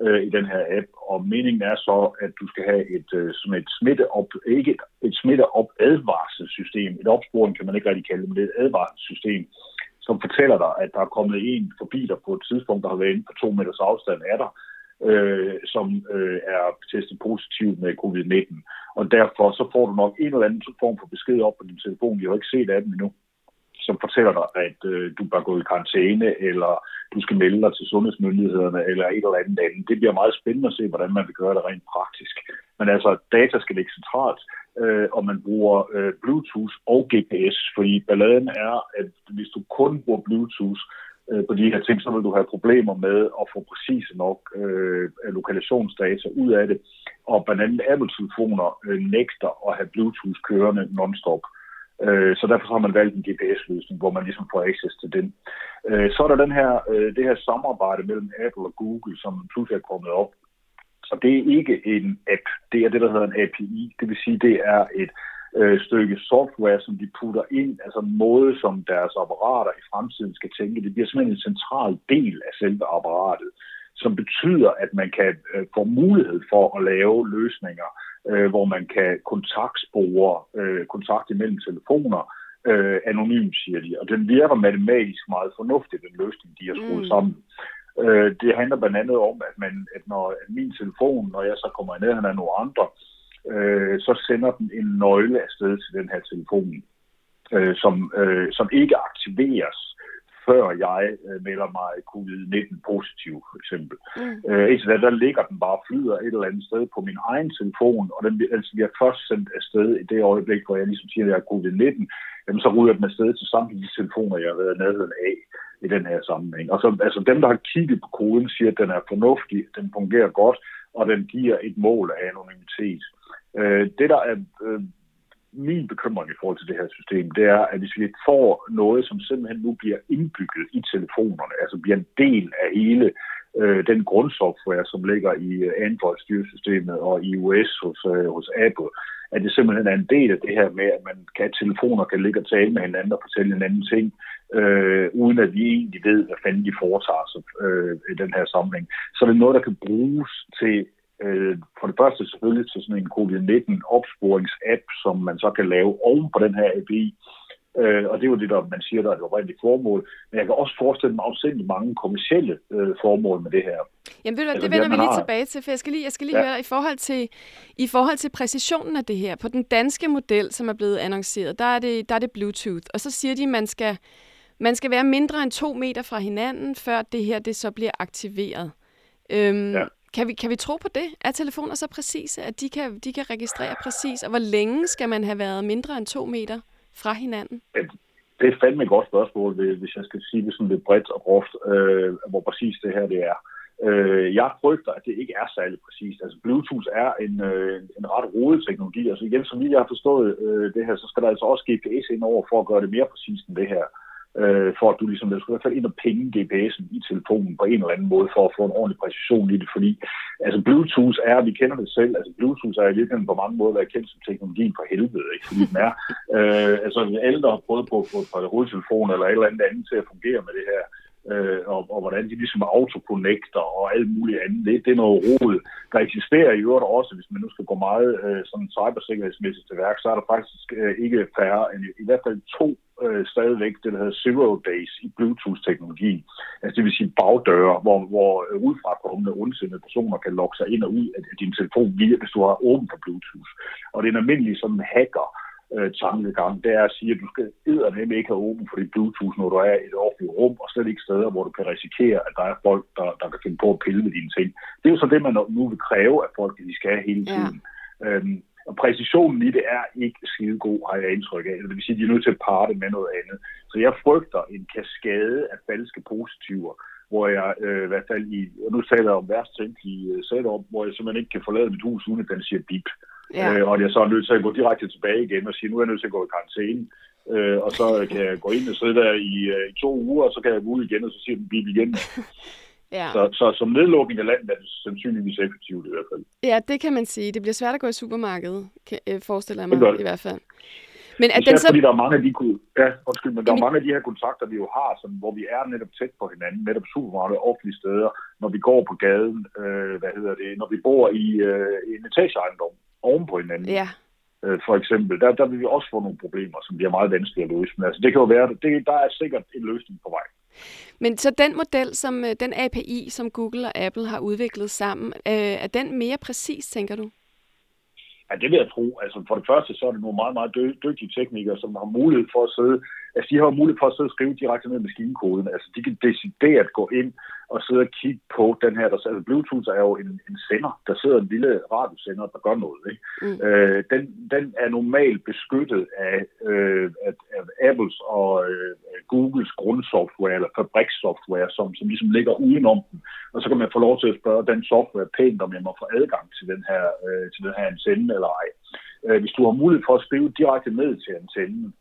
øh, i den her app. Og meningen er så, at du skal have et, øh, som et smitteop, ikke et, et smitteop advarselssystem. Et opsporing kan man ikke rigtig kalde det, men det er et advarselssystem, som fortæller dig, at der er kommet en forbi dig på et tidspunkt, der har været inde på to meters afstand af dig, øh, som øh, er testet positiv med covid-19. Og derfor så får du nok en eller anden form for besked op på din telefon, vi har ikke set af dem endnu, som fortæller dig, at øh, du bør gå i karantæne, eller du skal melde dig til sundhedsmyndighederne, eller et eller andet andet. Det bliver meget spændende at se, hvordan man vil gøre det rent praktisk. Men altså, data skal ligge centralt, øh, og man bruger øh, Bluetooth og GPS, fordi balladen er, at hvis du kun bruger Bluetooth øh, på de her ting, så vil du have problemer med at få præcise nok øh, lokalisationsdata ud af det. Og blandt andet Apple-telefoner øh, nægter at have Bluetooth kørende non-stop. Øh, så derfor har man valgt en GPS-løsning, hvor man ligesom får access til den. Øh, så er der den her, øh, det her samarbejde mellem Apple og Google, som pludselig er kommet op. Så det er ikke en app, det er det, der hedder en API. Det vil sige, det er et øh, stykke software, som de putter ind, altså måde, som deres apparater i fremtiden skal tænke. Det bliver simpelthen en central del af selve apparatet, som betyder, at man kan øh, få mulighed for at lave løsninger, øh, hvor man kan kontaktspore øh, kontakt imellem telefoner, øh, anonymt, siger de. Og den virker matematisk meget fornuftigt, den løsning, de har skruet Mm. sammen. Øh, det handler blandt andet om, at, man, at når at min telefon, når jeg så kommer i nærheden af nogle andre, øh, så sender den en nøgle afsted til den her telefon, øh, som, øh, som ikke aktiveres før jeg øh, melder mig covid-19 positiv, for eksempel. Mm. Øh, indtil da, der ligger den bare flyder et eller andet sted på min egen telefon, og den altså, bliver først sendt afsted i det øjeblik, hvor jeg ligesom siger, at jeg er covid-19, jamen, så ryger den afsted til samtlige de telefoner, jeg har været nærheden af i den her sammenhæng. Og så, altså dem, der har kigget på koden, siger, at den er fornuftig, den fungerer godt, og den giver et mål af anonymitet. Øh, det, der er øh, min bekymring i forhold til det her system, det er, at hvis vi får noget, som simpelthen nu bliver indbygget i telefonerne, altså bliver en del af hele øh, den grundsoftware, som ligger i øh, Android-styresystemet og iOS hos, øh, hos Apple, at det simpelthen er en del af det her med, at man kan telefoner kan ligge og tale med hinanden og fortælle en anden ting, øh, uden at vi egentlig ved, hvad fanden de foretager sig øh, i den her sammenhæng. Så det er noget, der kan bruges til øh, for det første selvfølgelig til sådan en covid-19-opsporings-app, som man så kan lave oven på den her API. Øh, og det er jo det, der man siger, der er et oprindeligt formål. Men jeg kan også forestille mig afsindelig mange kommersielle øh, formål med det her. Jamen ved du altså, det vender vi lige har... tilbage til, for jeg skal lige, jeg skal lige ja. høre, i forhold, til, i forhold til præcisionen af det her, på den danske model, som er blevet annonceret, der er det, der er det Bluetooth, og så siger de, at man skal, man skal være mindre end to meter fra hinanden, før det her det så bliver aktiveret. Øhm, ja. Kan vi, kan vi tro på det? Er telefoner så præcise, at de kan, de kan registrere præcis? Og hvor længe skal man have været mindre end to meter fra hinanden? Det er fandme et godt spørgsmål, hvis jeg skal sige det sådan lidt bredt og groft, øh, hvor præcis det her det er. Øh, jeg frygter, at det ikke er særlig præcist. Altså Bluetooth er en, øh, en ret rodet teknologi. Altså igen, som jeg har forstået øh, det her, så skal der altså også GPS ind over for at gøre det mere præcist end det her øh, for at du ligesom, du skal i hvert fald ind og penge GPS'en i telefonen på en eller anden måde, for at få en ordentlig præcision i det, fordi altså Bluetooth er, vi kender det selv, altså Bluetooth er i virkeligheden på mange måder været kendt som teknologien for helvede, ikke? fordi den er, øh, altså alle, der har prøvet på at få et hovedtelefon eller et eller andet andet til at fungere med det her, øh, og, og hvordan de ligesom autoconnecter og alt muligt andet. Det, det er noget rod. Der eksisterer i øvrigt også, hvis man nu skal gå meget øh, sådan cybersikkerhedsmæssigt til værk, så er der faktisk øh, ikke færre end i, hvert fald to øh, stadigvæk det, der hedder zero days i Bluetooth-teknologi. Altså det vil sige bagdøre, hvor, hvor øh, udefrakommende ondsindede personer kan logge sig ind og ud af din telefon, via, hvis du har åben for Bluetooth. Og det er en almindelig sådan hacker øh, tankegang, det er at sige, at du skal eddernemme ikke have åben for dit Bluetooth, når du er i et offentligt rum, og slet ikke steder, hvor du kan risikere, at der er folk, der, der kan finde på at pille med dine ting. Det er jo så det, man nu vil kræve af folk, at de skal have hele tiden. Ja. Øhm, og præcisionen i det er ikke skide god, har jeg indtryk af. Det vil sige, at de er nødt til at parre det med noget andet. Så jeg frygter en kaskade af falske positiver, hvor jeg øh, i hvert fald i, og nu taler jeg om værst tænkelige øh, setup, hvor jeg simpelthen ikke kan forlade mit hus, uden at den siger bip. Ja. Øh, og jeg så er nødt til at gå direkte tilbage igen og sige, nu er jeg nødt til at gå i karantæne. Øh, og så kan jeg gå ind og sidde der i, øh, i to uger, og så kan jeg gå ud igen, og så siger den bip igen. Ja. Så, så som nedlukning af landet er det sandsynligvis effektivt i hvert fald. Ja, det kan man sige. Det bliver svært at gå i supermarkedet, kan, øh, forestiller jeg mig det det. i hvert fald. Men at den så... fordi der er mange af de, ja, undskyld, men der er mange af de her kontakter, vi jo har, som, hvor vi er netop tæt på hinanden, netop supermarked og offentlige steder, når vi går på gaden, øh, hvad hedder det, når vi bor i, øh, en etageejendom oven på hinanden. Ja. Øh, for eksempel, der, der vil vi også få nogle problemer, som bliver meget vanskelige at løse. Men altså, det kan jo være, det, der er sikkert en løsning på vej. Men så den model, som øh, den API, som Google og Apple har udviklet sammen, øh, er den mere præcis, tænker du? Ja, det vil jeg tro. Altså for det første, så er det nogle meget, meget dygtige teknikere, som har mulighed for at sidde, altså de har mulighed for at sidde og skrive direkte ned i maskinkoden. Altså de kan decideret gå ind og sidde og kigge på den her. Der, altså Bluetooth er jo en, en sender. Der sidder en lille radiosender, der gør noget. Ikke? Mm. Øh, den, den er normalt beskyttet af, øh, af, af Apples og øh, Googles grundsoftware, eller fabrikssoftware, som, som ligesom ligger udenom den. Og så kan man få lov til at spørge den software pænt, om jeg må få adgang til den her, øh, til den her antenne eller ej. Øh, hvis du har mulighed for at skrive direkte ned til antennen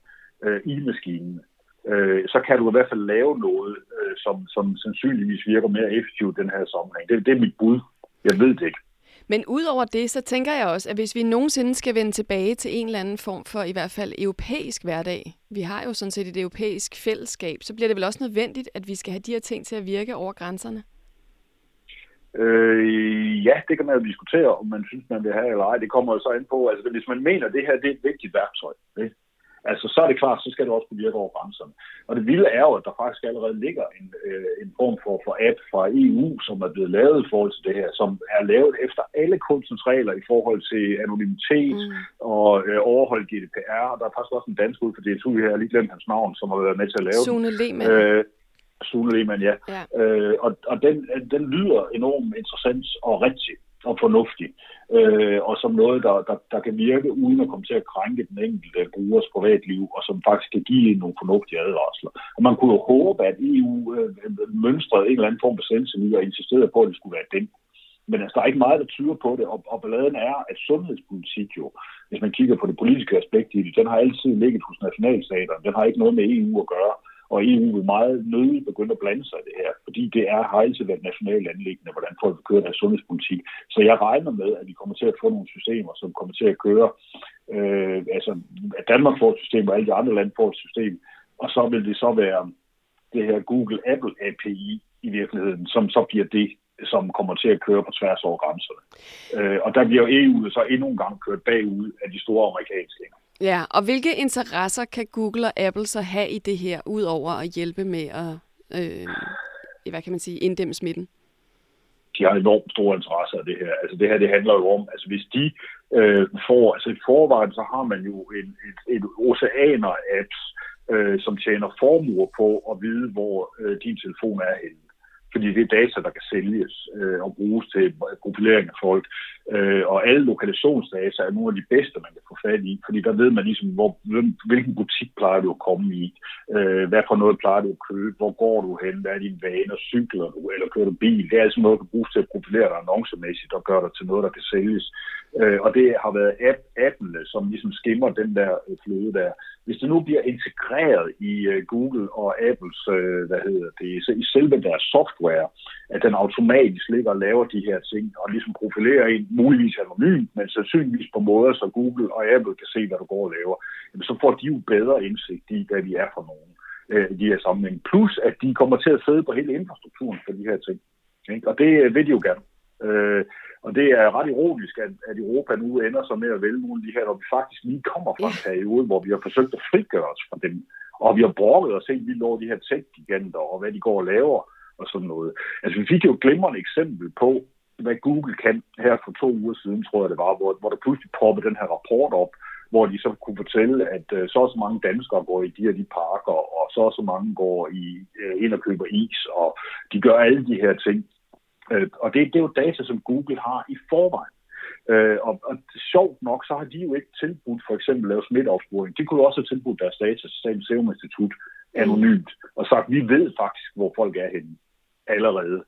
øh, i maskinen, øh, så kan du i hvert fald lave noget, øh, som, som sandsynligvis virker mere effektivt i den her sammenhæng. Det, det er mit bud. Jeg ved det ikke. Men udover det, så tænker jeg også, at hvis vi nogensinde skal vende tilbage til en eller anden form for i hvert fald europæisk hverdag, vi har jo sådan set et europæisk fællesskab, så bliver det vel også nødvendigt, at vi skal have de her ting til at virke over grænserne? Øh, ja, det kan man jo diskutere, om man synes, man vil have eller ej. Det kommer jo så ind på, altså hvis man mener, at det her det er et vigtigt værktøj, ikke? Altså, så er det klart, så skal det også kunne virke over grænserne. Og det vilde er jo, at der faktisk allerede ligger en, øh, en form for, for app fra EU, som er blevet lavet i forhold til det her, som er lavet efter alle kunstens regler i forhold til anonymitet mm. og øh, overholde GDPR. Og der er faktisk også en dansk ud for DTU her, jeg har lige glemt hans navn, som har været med til at lave Sune Lehmann. Øh, Sune Lehmann, ja. ja. Øh, og og den, den lyder enormt interessant og rigtig og fornuftig, øh, og som noget, der, der, der kan virke uden at komme til at krænke den enkelte brugers privatliv, og som faktisk kan give nogle fornuftige advarsler. Og man kunne jo håbe, at EU øh, mønstrede en eller anden form for selvtillid og insisterede på, at det skulle være den. Men altså, der er ikke meget, der tyder på det, og, og balladen er, at sundhedspolitik jo, hvis man kigger på det politiske aspekt i det, den har altid ligget hos nationalstaterne. Den har ikke noget med EU at gøre. Og EU vil meget nødigt begynde at blande sig i det her, fordi det er, hejse altid været nationale anlæggende, hvordan folk vil køre deres sundhedspolitik. Så jeg regner med, at vi kommer til at få nogle systemer, som kommer til at køre, øh, altså at Danmark får et system, og alle de andre lande får et system, og så vil det så være det her Google-Apple API i virkeligheden, som så bliver det, som kommer til at køre på tværs over grænserne. Øh, og der bliver EU så endnu en gang kørt bagud af de store amerikanske. Ja, og hvilke interesser kan Google og Apple så have i det her, udover at hjælpe med at, øh, hvad kan man sige, inddæmme smitten? De har enormt store interesser af det her. Altså det her, det handler jo om, altså hvis de øh, får, altså i forvejen, så har man jo en, et, et oceaner apps, øh, som tjener formuer på at vide, hvor øh, din telefon er henne fordi det er data, der kan sælges øh, og bruges til profilering af folk. Øh, og alle lokalisationsdata er nogle af de bedste, man kan få fat i, fordi der ved man ligesom, hvor, hvilken butik plejer du at komme i, øh, hvad for noget plejer du at købe, hvor går du hen, hvad er dine vaner, cykler du, eller kører du bil. Det er altså noget, du kan bruges til at profilere dig annoncemæssigt og gøre dig til noget, der kan sælges. Øh, og det har været app, appene, som ligesom skimmer den der øh, fløde der. Hvis det nu bliver integreret i øh, Google og Apples, øh, hvad hedder det, så i selve deres software, at den automatisk ligger og laver de her ting, og ligesom profilerer en muligvis anonymt, men sandsynligvis på måder, så Google og Apple kan se, hvad du går og laver, jamen, så får de jo bedre indsigt i, hvad vi er for nogen øh, i de her sammenhæng. Plus, at de kommer til at sidde på hele infrastrukturen for de her ting. Ikke? Og det øh, vil de jo gerne. Uh, og det er ret ironisk, at, at Europa nu ender så med at vælge nogle af de her, når vi faktisk lige kommer fra en periode, hvor vi har forsøgt at frigøre os fra dem. Og vi har brokket os helt vildt over de her tech-giganter, og hvad de går og laver, og sådan noget. Altså, vi fik jo et glimrende eksempel på, hvad Google kan her for to uger siden, tror jeg det var, hvor, hvor der pludselig poppede den her rapport op, hvor de så kunne fortælle, at øh, så og så mange danskere går i de her de parker, og så og så mange går i, øh, ind og køber is, og de gør alle de her ting. Øh, og det, det er jo data, som Google har i forvejen. Øh, og, og sjovt nok, så har de jo ikke tilbudt for eksempel lave smitteopsporing. De kunne jo også have tilbudt deres data til Statens Serum Institut anonymt, og sagt, vi ved faktisk, hvor folk er henne allerede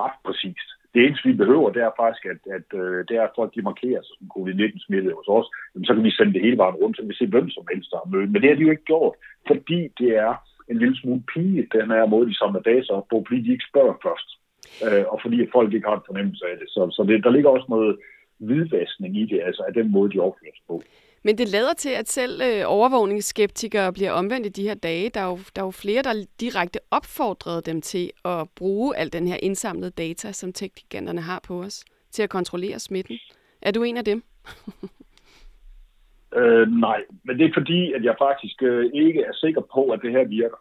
ret præcist. Det eneste, vi behøver, det er faktisk, at, at øh, det er, at folk de markerer sig som covid-19 smittet hos os. Jamen, så kan vi sende det hele vejen rundt, så vi se, hvem som helst der har mødt. Men det har de jo ikke gjort, fordi det er en lille smule pige, den her måde, de samler data op på, fordi de ikke spørger først øh, og fordi at folk ikke har en fornemmelse af det. Så, så det, der ligger også noget hvidvaskning i det, altså af den måde, de sig på. Men det lader til, at selv øh, overvågningsskeptikere bliver omvendt i de her dage. Der er, jo, der er jo flere, der direkte opfordrede dem til at bruge al den her indsamlede data, som tech har på os, til at kontrollere smitten. Er du en af dem? øh, nej, men det er fordi, at jeg faktisk øh, ikke er sikker på, at det her virker.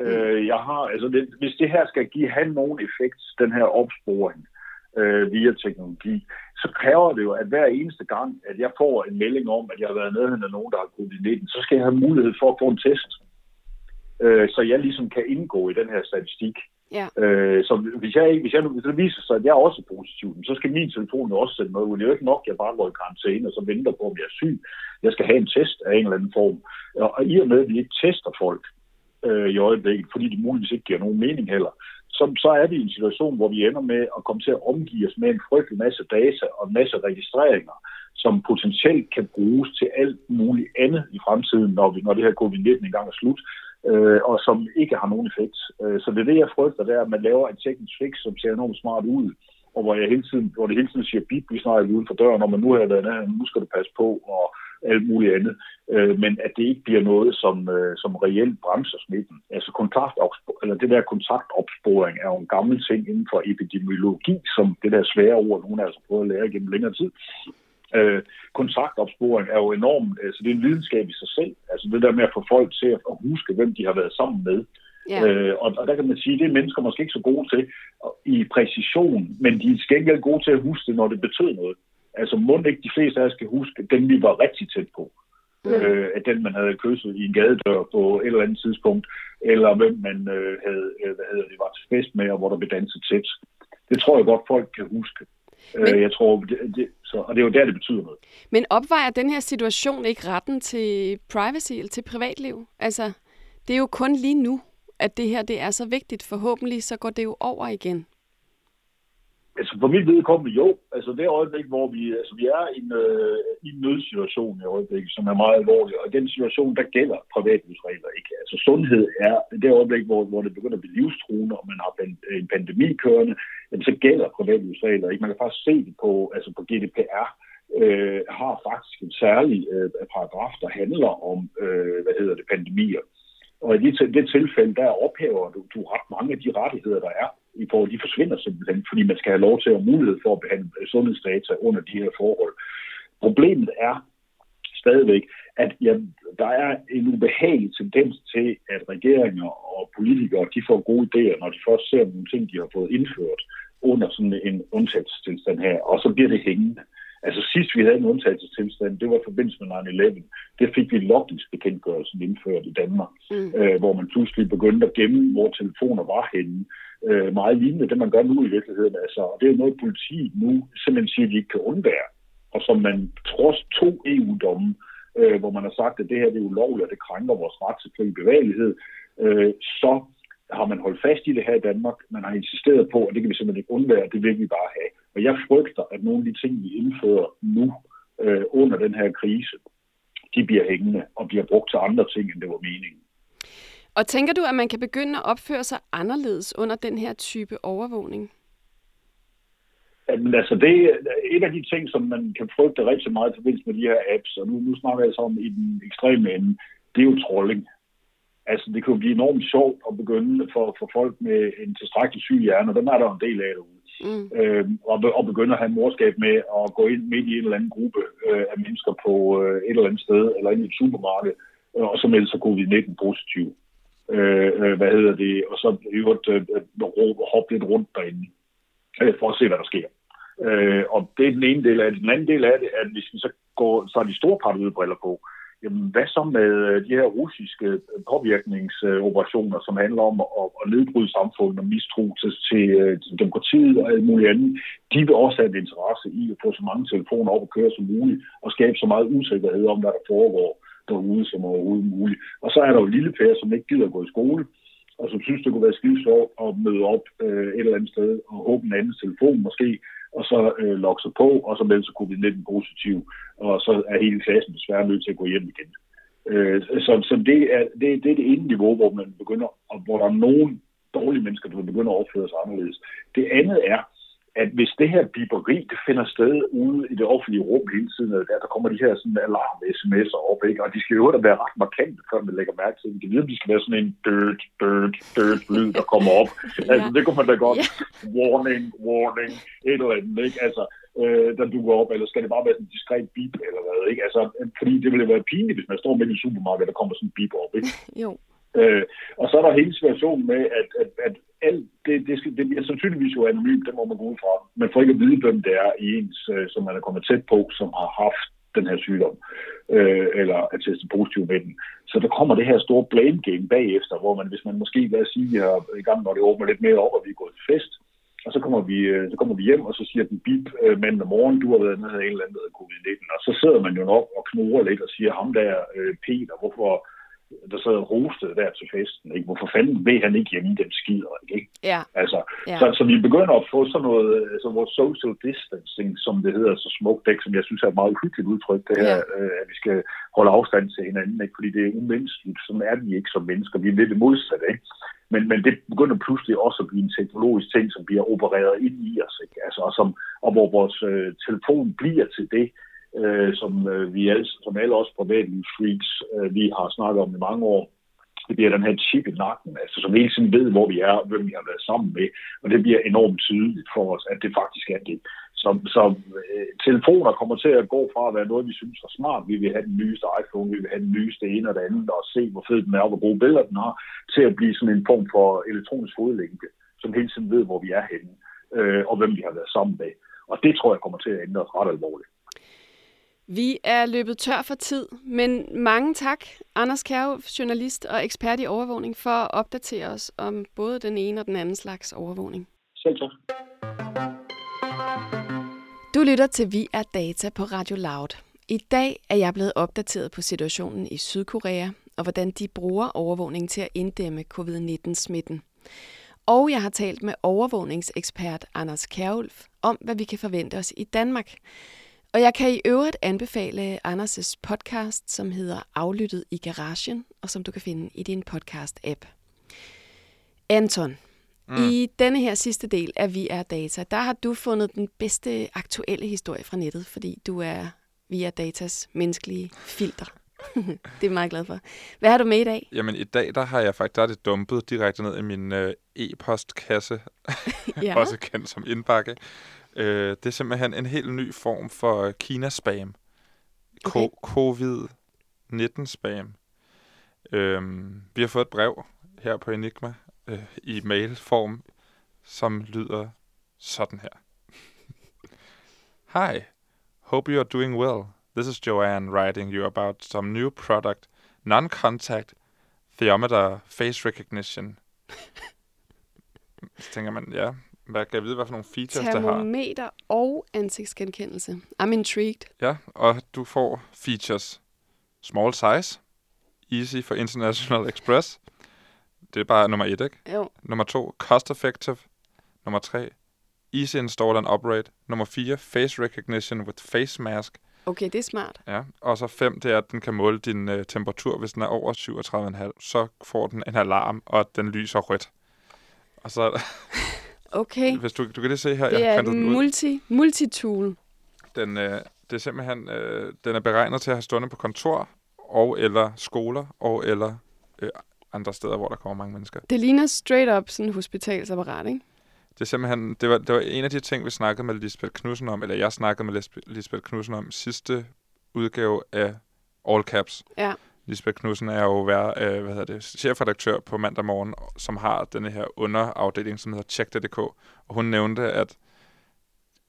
Øh, jeg har, altså det, hvis det her skal give have nogen effekt, den her opsporing øh, via teknologi, så kræver det jo, at hver eneste gang, at jeg får en melding om, at jeg har været nede af nogen, der har covid-19, så skal jeg have mulighed for at få en test. Øh, så jeg ligesom kan indgå i den her statistik. Ja. Øh, så hvis, jeg, hvis, jeg, hvis det viser sig, at jeg er også positiv, så skal min telefon jo også sende noget ud. Det er jo ikke nok, at jeg bare går i karantæne og så venter på, om jeg er syg. Jeg skal have en test af en eller anden form. Og i og med, at vi ikke tester folk, øh, i øjeblikket, fordi det muligvis ikke giver nogen mening heller, så, så er vi i en situation, hvor vi ender med at komme til at omgive os med en frygtelig masse data og en masse registreringer, som potentielt kan bruges til alt muligt andet i fremtiden, når, vi, når det her covid-19 engang er slut, øh, og som ikke har nogen effekt. Øh, så det er det, jeg frygter, det er, at man laver en teknisk fix, som ser enormt smart ud, og hvor, jeg hele tiden, hvor det hele tiden siger bip, vi snakker uden for døren, når man nu har været nu skal du passe på, og alt muligt andet, øh, men at det ikke bliver noget, som, øh, som reelt bremser smitten. Altså kontakt eller det der kontaktopsporing er jo en gammel ting inden for epidemiologi, som det der svære ord, nogen har altså prøvet at lære gennem længere tid. Øh, kontaktopsporing er jo enormt, altså det er en videnskab i sig selv, altså Altså det der med at få folk til at huske, hvem de har været sammen med. Ja. Øh, og, og der kan man sige, at det er mennesker måske ikke så gode til i præcision, men de er skængere gode til at huske det, når det betød noget. Altså må ikke de fleste af os kan huske den, vi var rigtig tæt på. Mm. Øh, at den, man havde kysset i en gadedør på et eller andet tidspunkt, eller hvem man øh, havde, øh, hvad hedder det, var til fest med, og hvor der blev danset tæt. Det tror jeg godt, folk kan huske. Øh, men, jeg tror, det, det, så, og det er jo der, det betyder noget. Men opvejer den her situation ikke retten til privacy eller til privatliv? Altså, det er jo kun lige nu, at det her det er så vigtigt. Forhåbentlig så går det jo over igen. Altså for mit vedkommende jo. Altså det øjeblik, hvor vi, altså, vi er i en, øh, i en nødsituation i øjeblikket, som er meget alvorlig, og den situation, der gælder privatlivsregler ikke. Altså sundhed er det øjeblik, hvor, hvor det begynder at blive livstruende, og man har en pandemi kørende, jamen, så gælder privatlivsregler ikke. Man kan faktisk se det på, altså på GDPR, øh, har faktisk en særlig øh, paragraf, der handler om, øh, hvad hedder det, pandemier. Og i det, det tilfælde, der ophæver du, du ret mange af de rettigheder, der er i forhold, de forsvinder simpelthen, fordi man skal have lov til at have mulighed for at behandle sundhedsdata under de her forhold. Problemet er stadigvæk, at ja, der er en ubehagelig tendens til, at regeringer og politikere de får gode idéer, når de først ser nogle ting, de har fået indført under sådan en undtagelsestilstand her, og så bliver det hængende. Altså sidst vi havde en undtagelsestilstand, det var i forbindelse med 9-11. Det fik vi logningsbekendtgørelsen indført i Danmark, mm. øh, hvor man pludselig begyndte at gemme, hvor telefoner var henne. Øh, meget lignende det, man gør nu i virkeligheden. Altså, og det er noget, politiet nu simpelthen siger, at de ikke kan undvære. Og som man trods to EU-domme, øh, hvor man har sagt, at det her det er ulovligt, og det krænker vores ret til fri bevægelighed, øh, så har man holdt fast i det her i Danmark. Man har insisteret på, at det kan vi simpelthen ikke undvære, det vil vi bare have. Og jeg frygter, at nogle af de ting, vi indfører nu øh, under den her krise, de bliver hængende og bliver brugt til andre ting, end det var meningen. Og tænker du, at man kan begynde at opføre sig anderledes under den her type overvågning? Men altså, det er et af de ting, som man kan frygte rigtig meget i forbindelse med de her apps, og nu, nu snakker jeg så om i den ekstreme ende, det er jo trolling. Altså, det kan jo blive enormt sjovt at begynde for, for folk med en tilstrækkelig syg hjerne, og dem er der en del af derude mm. øh, og, og begynde at have morskab med at gå ind midt i en eller anden gruppe øh, af mennesker på øh, et eller andet sted, eller ind i et supermarked, øh, og så melde sig covid-19 positiv. Øh, øh, hvad hedder det? Og så i øvrigt øh, øh hoppe lidt rundt derinde, øh, for at se, hvad der sker. Øh, og det er den ene del af det. Den anden del af det er, at hvis vi så går, så er de store partybriller på, Jamen, hvad så med øh, de her russiske øh, påvirkningsoperationer, som handler om at, at nedbryde samfundet og mistro til, til, øh, til demokratiet og alt muligt andet? De vil også have et interesse i at få så mange telefoner op og køre som muligt og skabe så meget usikkerhed om, hvad der foregår derude som overhovedet muligt. Og så er der jo lille pære, som ikke gider at gå i skole, og som synes, det kunne være skide sjovt at møde op øh, et eller andet sted og åbne en anden telefon måske, og så øh, logge sig på, og så melde sig covid-19 positiv, og så er hele klassen desværre nødt til at gå hjem igen. Øh, så så det, er, det, det er det ene niveau, hvor man begynder, og hvor der er nogen dårlige mennesker, der begynder at opføre sig anderledes. Det andet er, at hvis det her biberi, det finder sted ude i det offentlige rum hele tiden, der, der kommer de her sådan alarm-sms'er op, ikke? og de skal jo da være ret markante, før man lægger mærke til det. De skal være sådan en dødt, dødt, dødt lyd, der kommer op. ja. Altså, det kunne man da godt. Yeah. Warning, warning, et eller andet, ikke? Altså, øh, der dukker op, eller skal det bare være sådan en diskret bip, eller hvad, ikke? Altså, fordi det ville være pinligt, hvis man står midt i supermarkedet, der kommer sådan en bip op, ikke? jo. Øh, og så er der hele situationen med, at, at, at alt, det, det, skal, det bliver sandsynligvis jo anonymt, det må man gå ud fra. Man får ikke at vide, hvem det er i ens, øh, som man er kommet tæt på, som har haft den her sygdom, øh, eller er testet positiv med den. Så der kommer det her store blame game bagefter, hvor man, hvis man måske, lad os sige, er i gang, når det åbner lidt mere op, og vi er gået til fest, og så kommer vi, øh, så kommer vi hjem, og så siger den bip øh, mandag morgen, du har været med en eller anden covid-19, og så sidder man jo nok og knurrer lidt og siger, ham der, øh, Peter, hvorfor, der sad og hostede der til festen. Ikke? Hvorfor fanden ved han ikke hjemme den skider? Ikke? Ja. Altså, ja. Så, så, vi begynder at få sådan noget, altså vores social distancing, som det hedder så smukt, ikke? som jeg synes er et meget hyggeligt udtryk, det her, ja. øh, at vi skal holde afstand til hinanden, ikke? fordi det er umenneskeligt. Sådan er vi ikke som mennesker. Vi er lidt det modsatte. Ikke? Men, men det begynder pludselig også at blive en teknologisk ting, som bliver opereret ind i os. Ikke? Altså, og, som, og hvor vores øh, telefon bliver til det, øh, som øh, vi alle, som alle os privatlivsfreaks, øh, vi har snakket om i mange år. Det bliver den her chip i nakken, altså som hele tiden ved, hvor vi er, hvem vi har været sammen med, og det bliver enormt tydeligt for os, at det faktisk er det. Så, så øh, telefoner kommer til at gå fra at være noget, vi synes er smart. Vi vil have den nyeste iPhone, vi vil have den nyeste ene og det andet, og se, hvor fed den er, og hvor gode billeder den har, til at blive sådan en form for elektronisk fodlænke, som hele tiden ved, hvor vi er henne, øh, og hvem vi har været sammen med. Og det tror jeg kommer til at ændre ret alvorligt. Vi er løbet tør for tid, men mange tak, Anders Kjærhulf, journalist og ekspert i overvågning, for at opdatere os om både den ene og den anden slags overvågning. Selv tak. Du lytter til Vi er Data på Radio Loud. I dag er jeg blevet opdateret på situationen i Sydkorea og hvordan de bruger overvågning til at inddæmme covid-19-smitten. Og jeg har talt med overvågningsekspert Anders Kjærulf om, hvad vi kan forvente os i Danmark. Og jeg kan i øvrigt anbefale Anders' podcast, som hedder Aflyttet i Garagen, og som du kan finde i din podcast-app. Anton, mm. i denne her sidste del af Vi er Data, der har du fundet den bedste aktuelle historie fra nettet, fordi du er Vi er Datas menneskelige filter. det er meget glad for. Hvad har du med i dag? Jamen i dag, der har jeg faktisk der er det dumpet direkte ned i min øh, e-postkasse, ja. også kendt som indbakke. Øh, det er simpelthen en helt ny form for Kina-spam. Okay. Covid-19-spam. Øh, vi har fået et brev her på Enigma øh, i mailform, som lyder sådan her. Hi, hope you are doing well. This is Joanne writing you about some new product, non-contact theometer face recognition. Så tænker man, ja, hvad kan jeg vide, hvad for nogle features det har? Termometer og ansigtsgenkendelse. I'm intrigued. Ja, og du får features. Small size. Easy for International Express. Det er bare nummer et, ikke? Jo. Nummer to, cost effective. Nummer tre, easy install and operate. Nummer fire, face recognition with face mask. Okay, det er smart. Ja, og så fem, det er, at den kan måle din uh, temperatur. Hvis den er over 37,5, så får den en alarm, og den lyser rødt. Og så... Okay. Hvis du, du kan lige se her, det jeg er den multi, multitool. Den, øh, det er simpelthen, øh, den er beregnet til at have stående på kontor, og eller skoler, og eller øh, andre steder, hvor der kommer mange mennesker. Det ligner straight up sådan en hospitalsapparat, ikke? Det er simpelthen, det var, det var en af de ting, vi snakkede med Lisbeth Knudsen om, eller jeg snakkede med Lisbeth Knudsen om sidste udgave af All Caps. Ja. Lisbeth Knudsen er jo vær, øh, hvad hedder det, chefredaktør på mandag morgen, som har denne her underafdeling, som hedder Check.dk. Og hun nævnte, at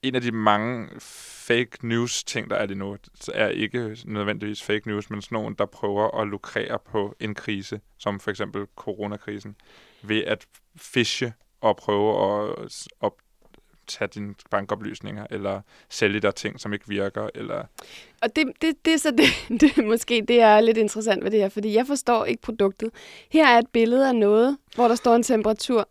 en af de mange fake news ting, der er det nu, er ikke nødvendigvis fake news, men sådan nogen, der prøver at lukrere på en krise, som for eksempel coronakrisen, ved at fiske og prøve at, op tage dine bankoplysninger, eller sælge der ting, som ikke virker. Eller... Og det, det, det er så det, det, måske det er lidt interessant ved det her, fordi jeg forstår ikke produktet. Her er et billede af noget, hvor der står en temperatur.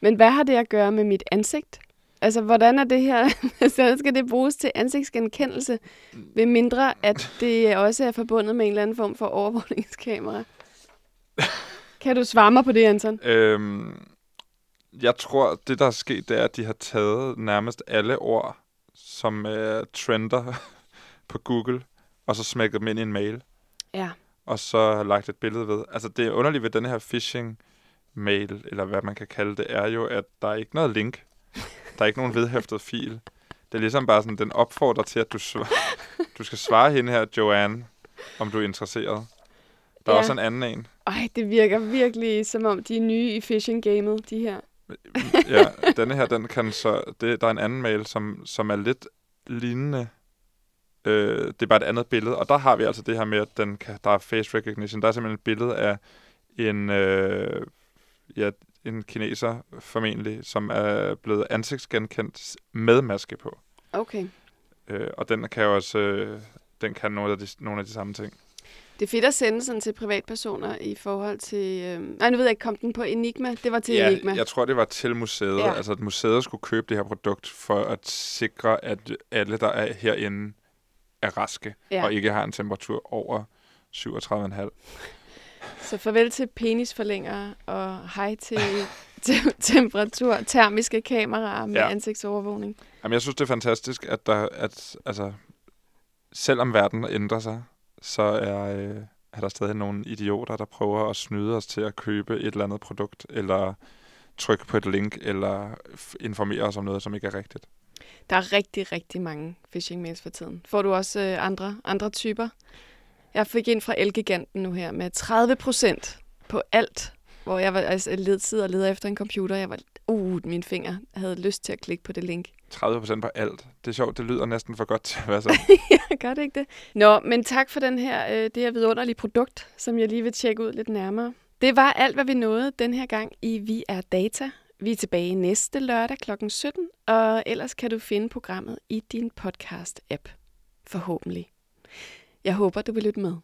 Men hvad har det at gøre med mit ansigt? Altså, hvordan er det her? så skal det bruges til ansigtsgenkendelse, ved mindre at det også er forbundet med en eller anden form for overvågningskamera. Kan du svare mig på det, Anton? Øhm, jeg tror, det der er sket, det er, at de har taget nærmest alle ord, som uh, trender på Google, og så smækket dem ind i en mail. Ja. Og så har lagt et billede ved. Altså, det er underligt ved den her phishing-mail, eller hvad man kan kalde det, er jo, at der er ikke noget link. Der er ikke nogen vedhæftet fil. Det er ligesom bare sådan, den opfordrer til, at du, svar- du skal svare hende her, Joanne, om du er interesseret. Der er ja. også en anden en. Ej, det virker virkelig som om, de er nye i phishing-gamet, de her. Ja, denne her, den kan så... Det, der er en anden mail, som, som er lidt lignende. Øh, det er bare et andet billede. Og der har vi altså det her med, at den kan, der er face recognition. Der er simpelthen et billede af en, øh, ja, en kineser formentlig, som er blevet ansigtsgenkendt med maske på. Okay. Øh, og den kan jo også... Øh, den kan nogle af, de, nogle af de samme ting. Det er fedt at sende sådan til privatpersoner i forhold til... Øh... Nej, nu ved jeg ikke, kom den på Enigma? Det var til ja, Enigma. jeg tror, det var til museet. Ja. Altså, at museet skulle købe det her produkt for at sikre, at alle, der er herinde, er raske ja. og ikke har en temperatur over 37,5. Så farvel til penisforlængere og hej til temperatur, termiske kameraer med ja. ansigtsovervågning. Jamen, jeg synes, det er fantastisk, at, der, at altså, selvom verden ændrer sig, så er, øh, er der stadig nogle idioter, der prøver at snyde os til at købe et eller andet produkt, eller trykke på et link, eller informere os om noget, som ikke er rigtigt. Der er rigtig, rigtig mange phishing mails for tiden. Får du også øh, andre, andre typer? Jeg fik ind fra Elgiganten nu her med 30 procent på alt, hvor jeg var altså, led, tid og leder efter en computer. Jeg var, uh, min finger havde lyst til at klikke på det link. 30 procent på alt. Det er sjovt, det lyder næsten for godt til at være så. ja, gør det ikke det? Nå, men tak for den her, øh, det her vidunderlige produkt, som jeg lige vil tjekke ud lidt nærmere. Det var alt, hvad vi nåede den her gang i Vi er Data. Vi er tilbage næste lørdag kl. 17, og ellers kan du finde programmet i din podcast-app. Forhåbentlig. Jeg håber, du vil lytte med.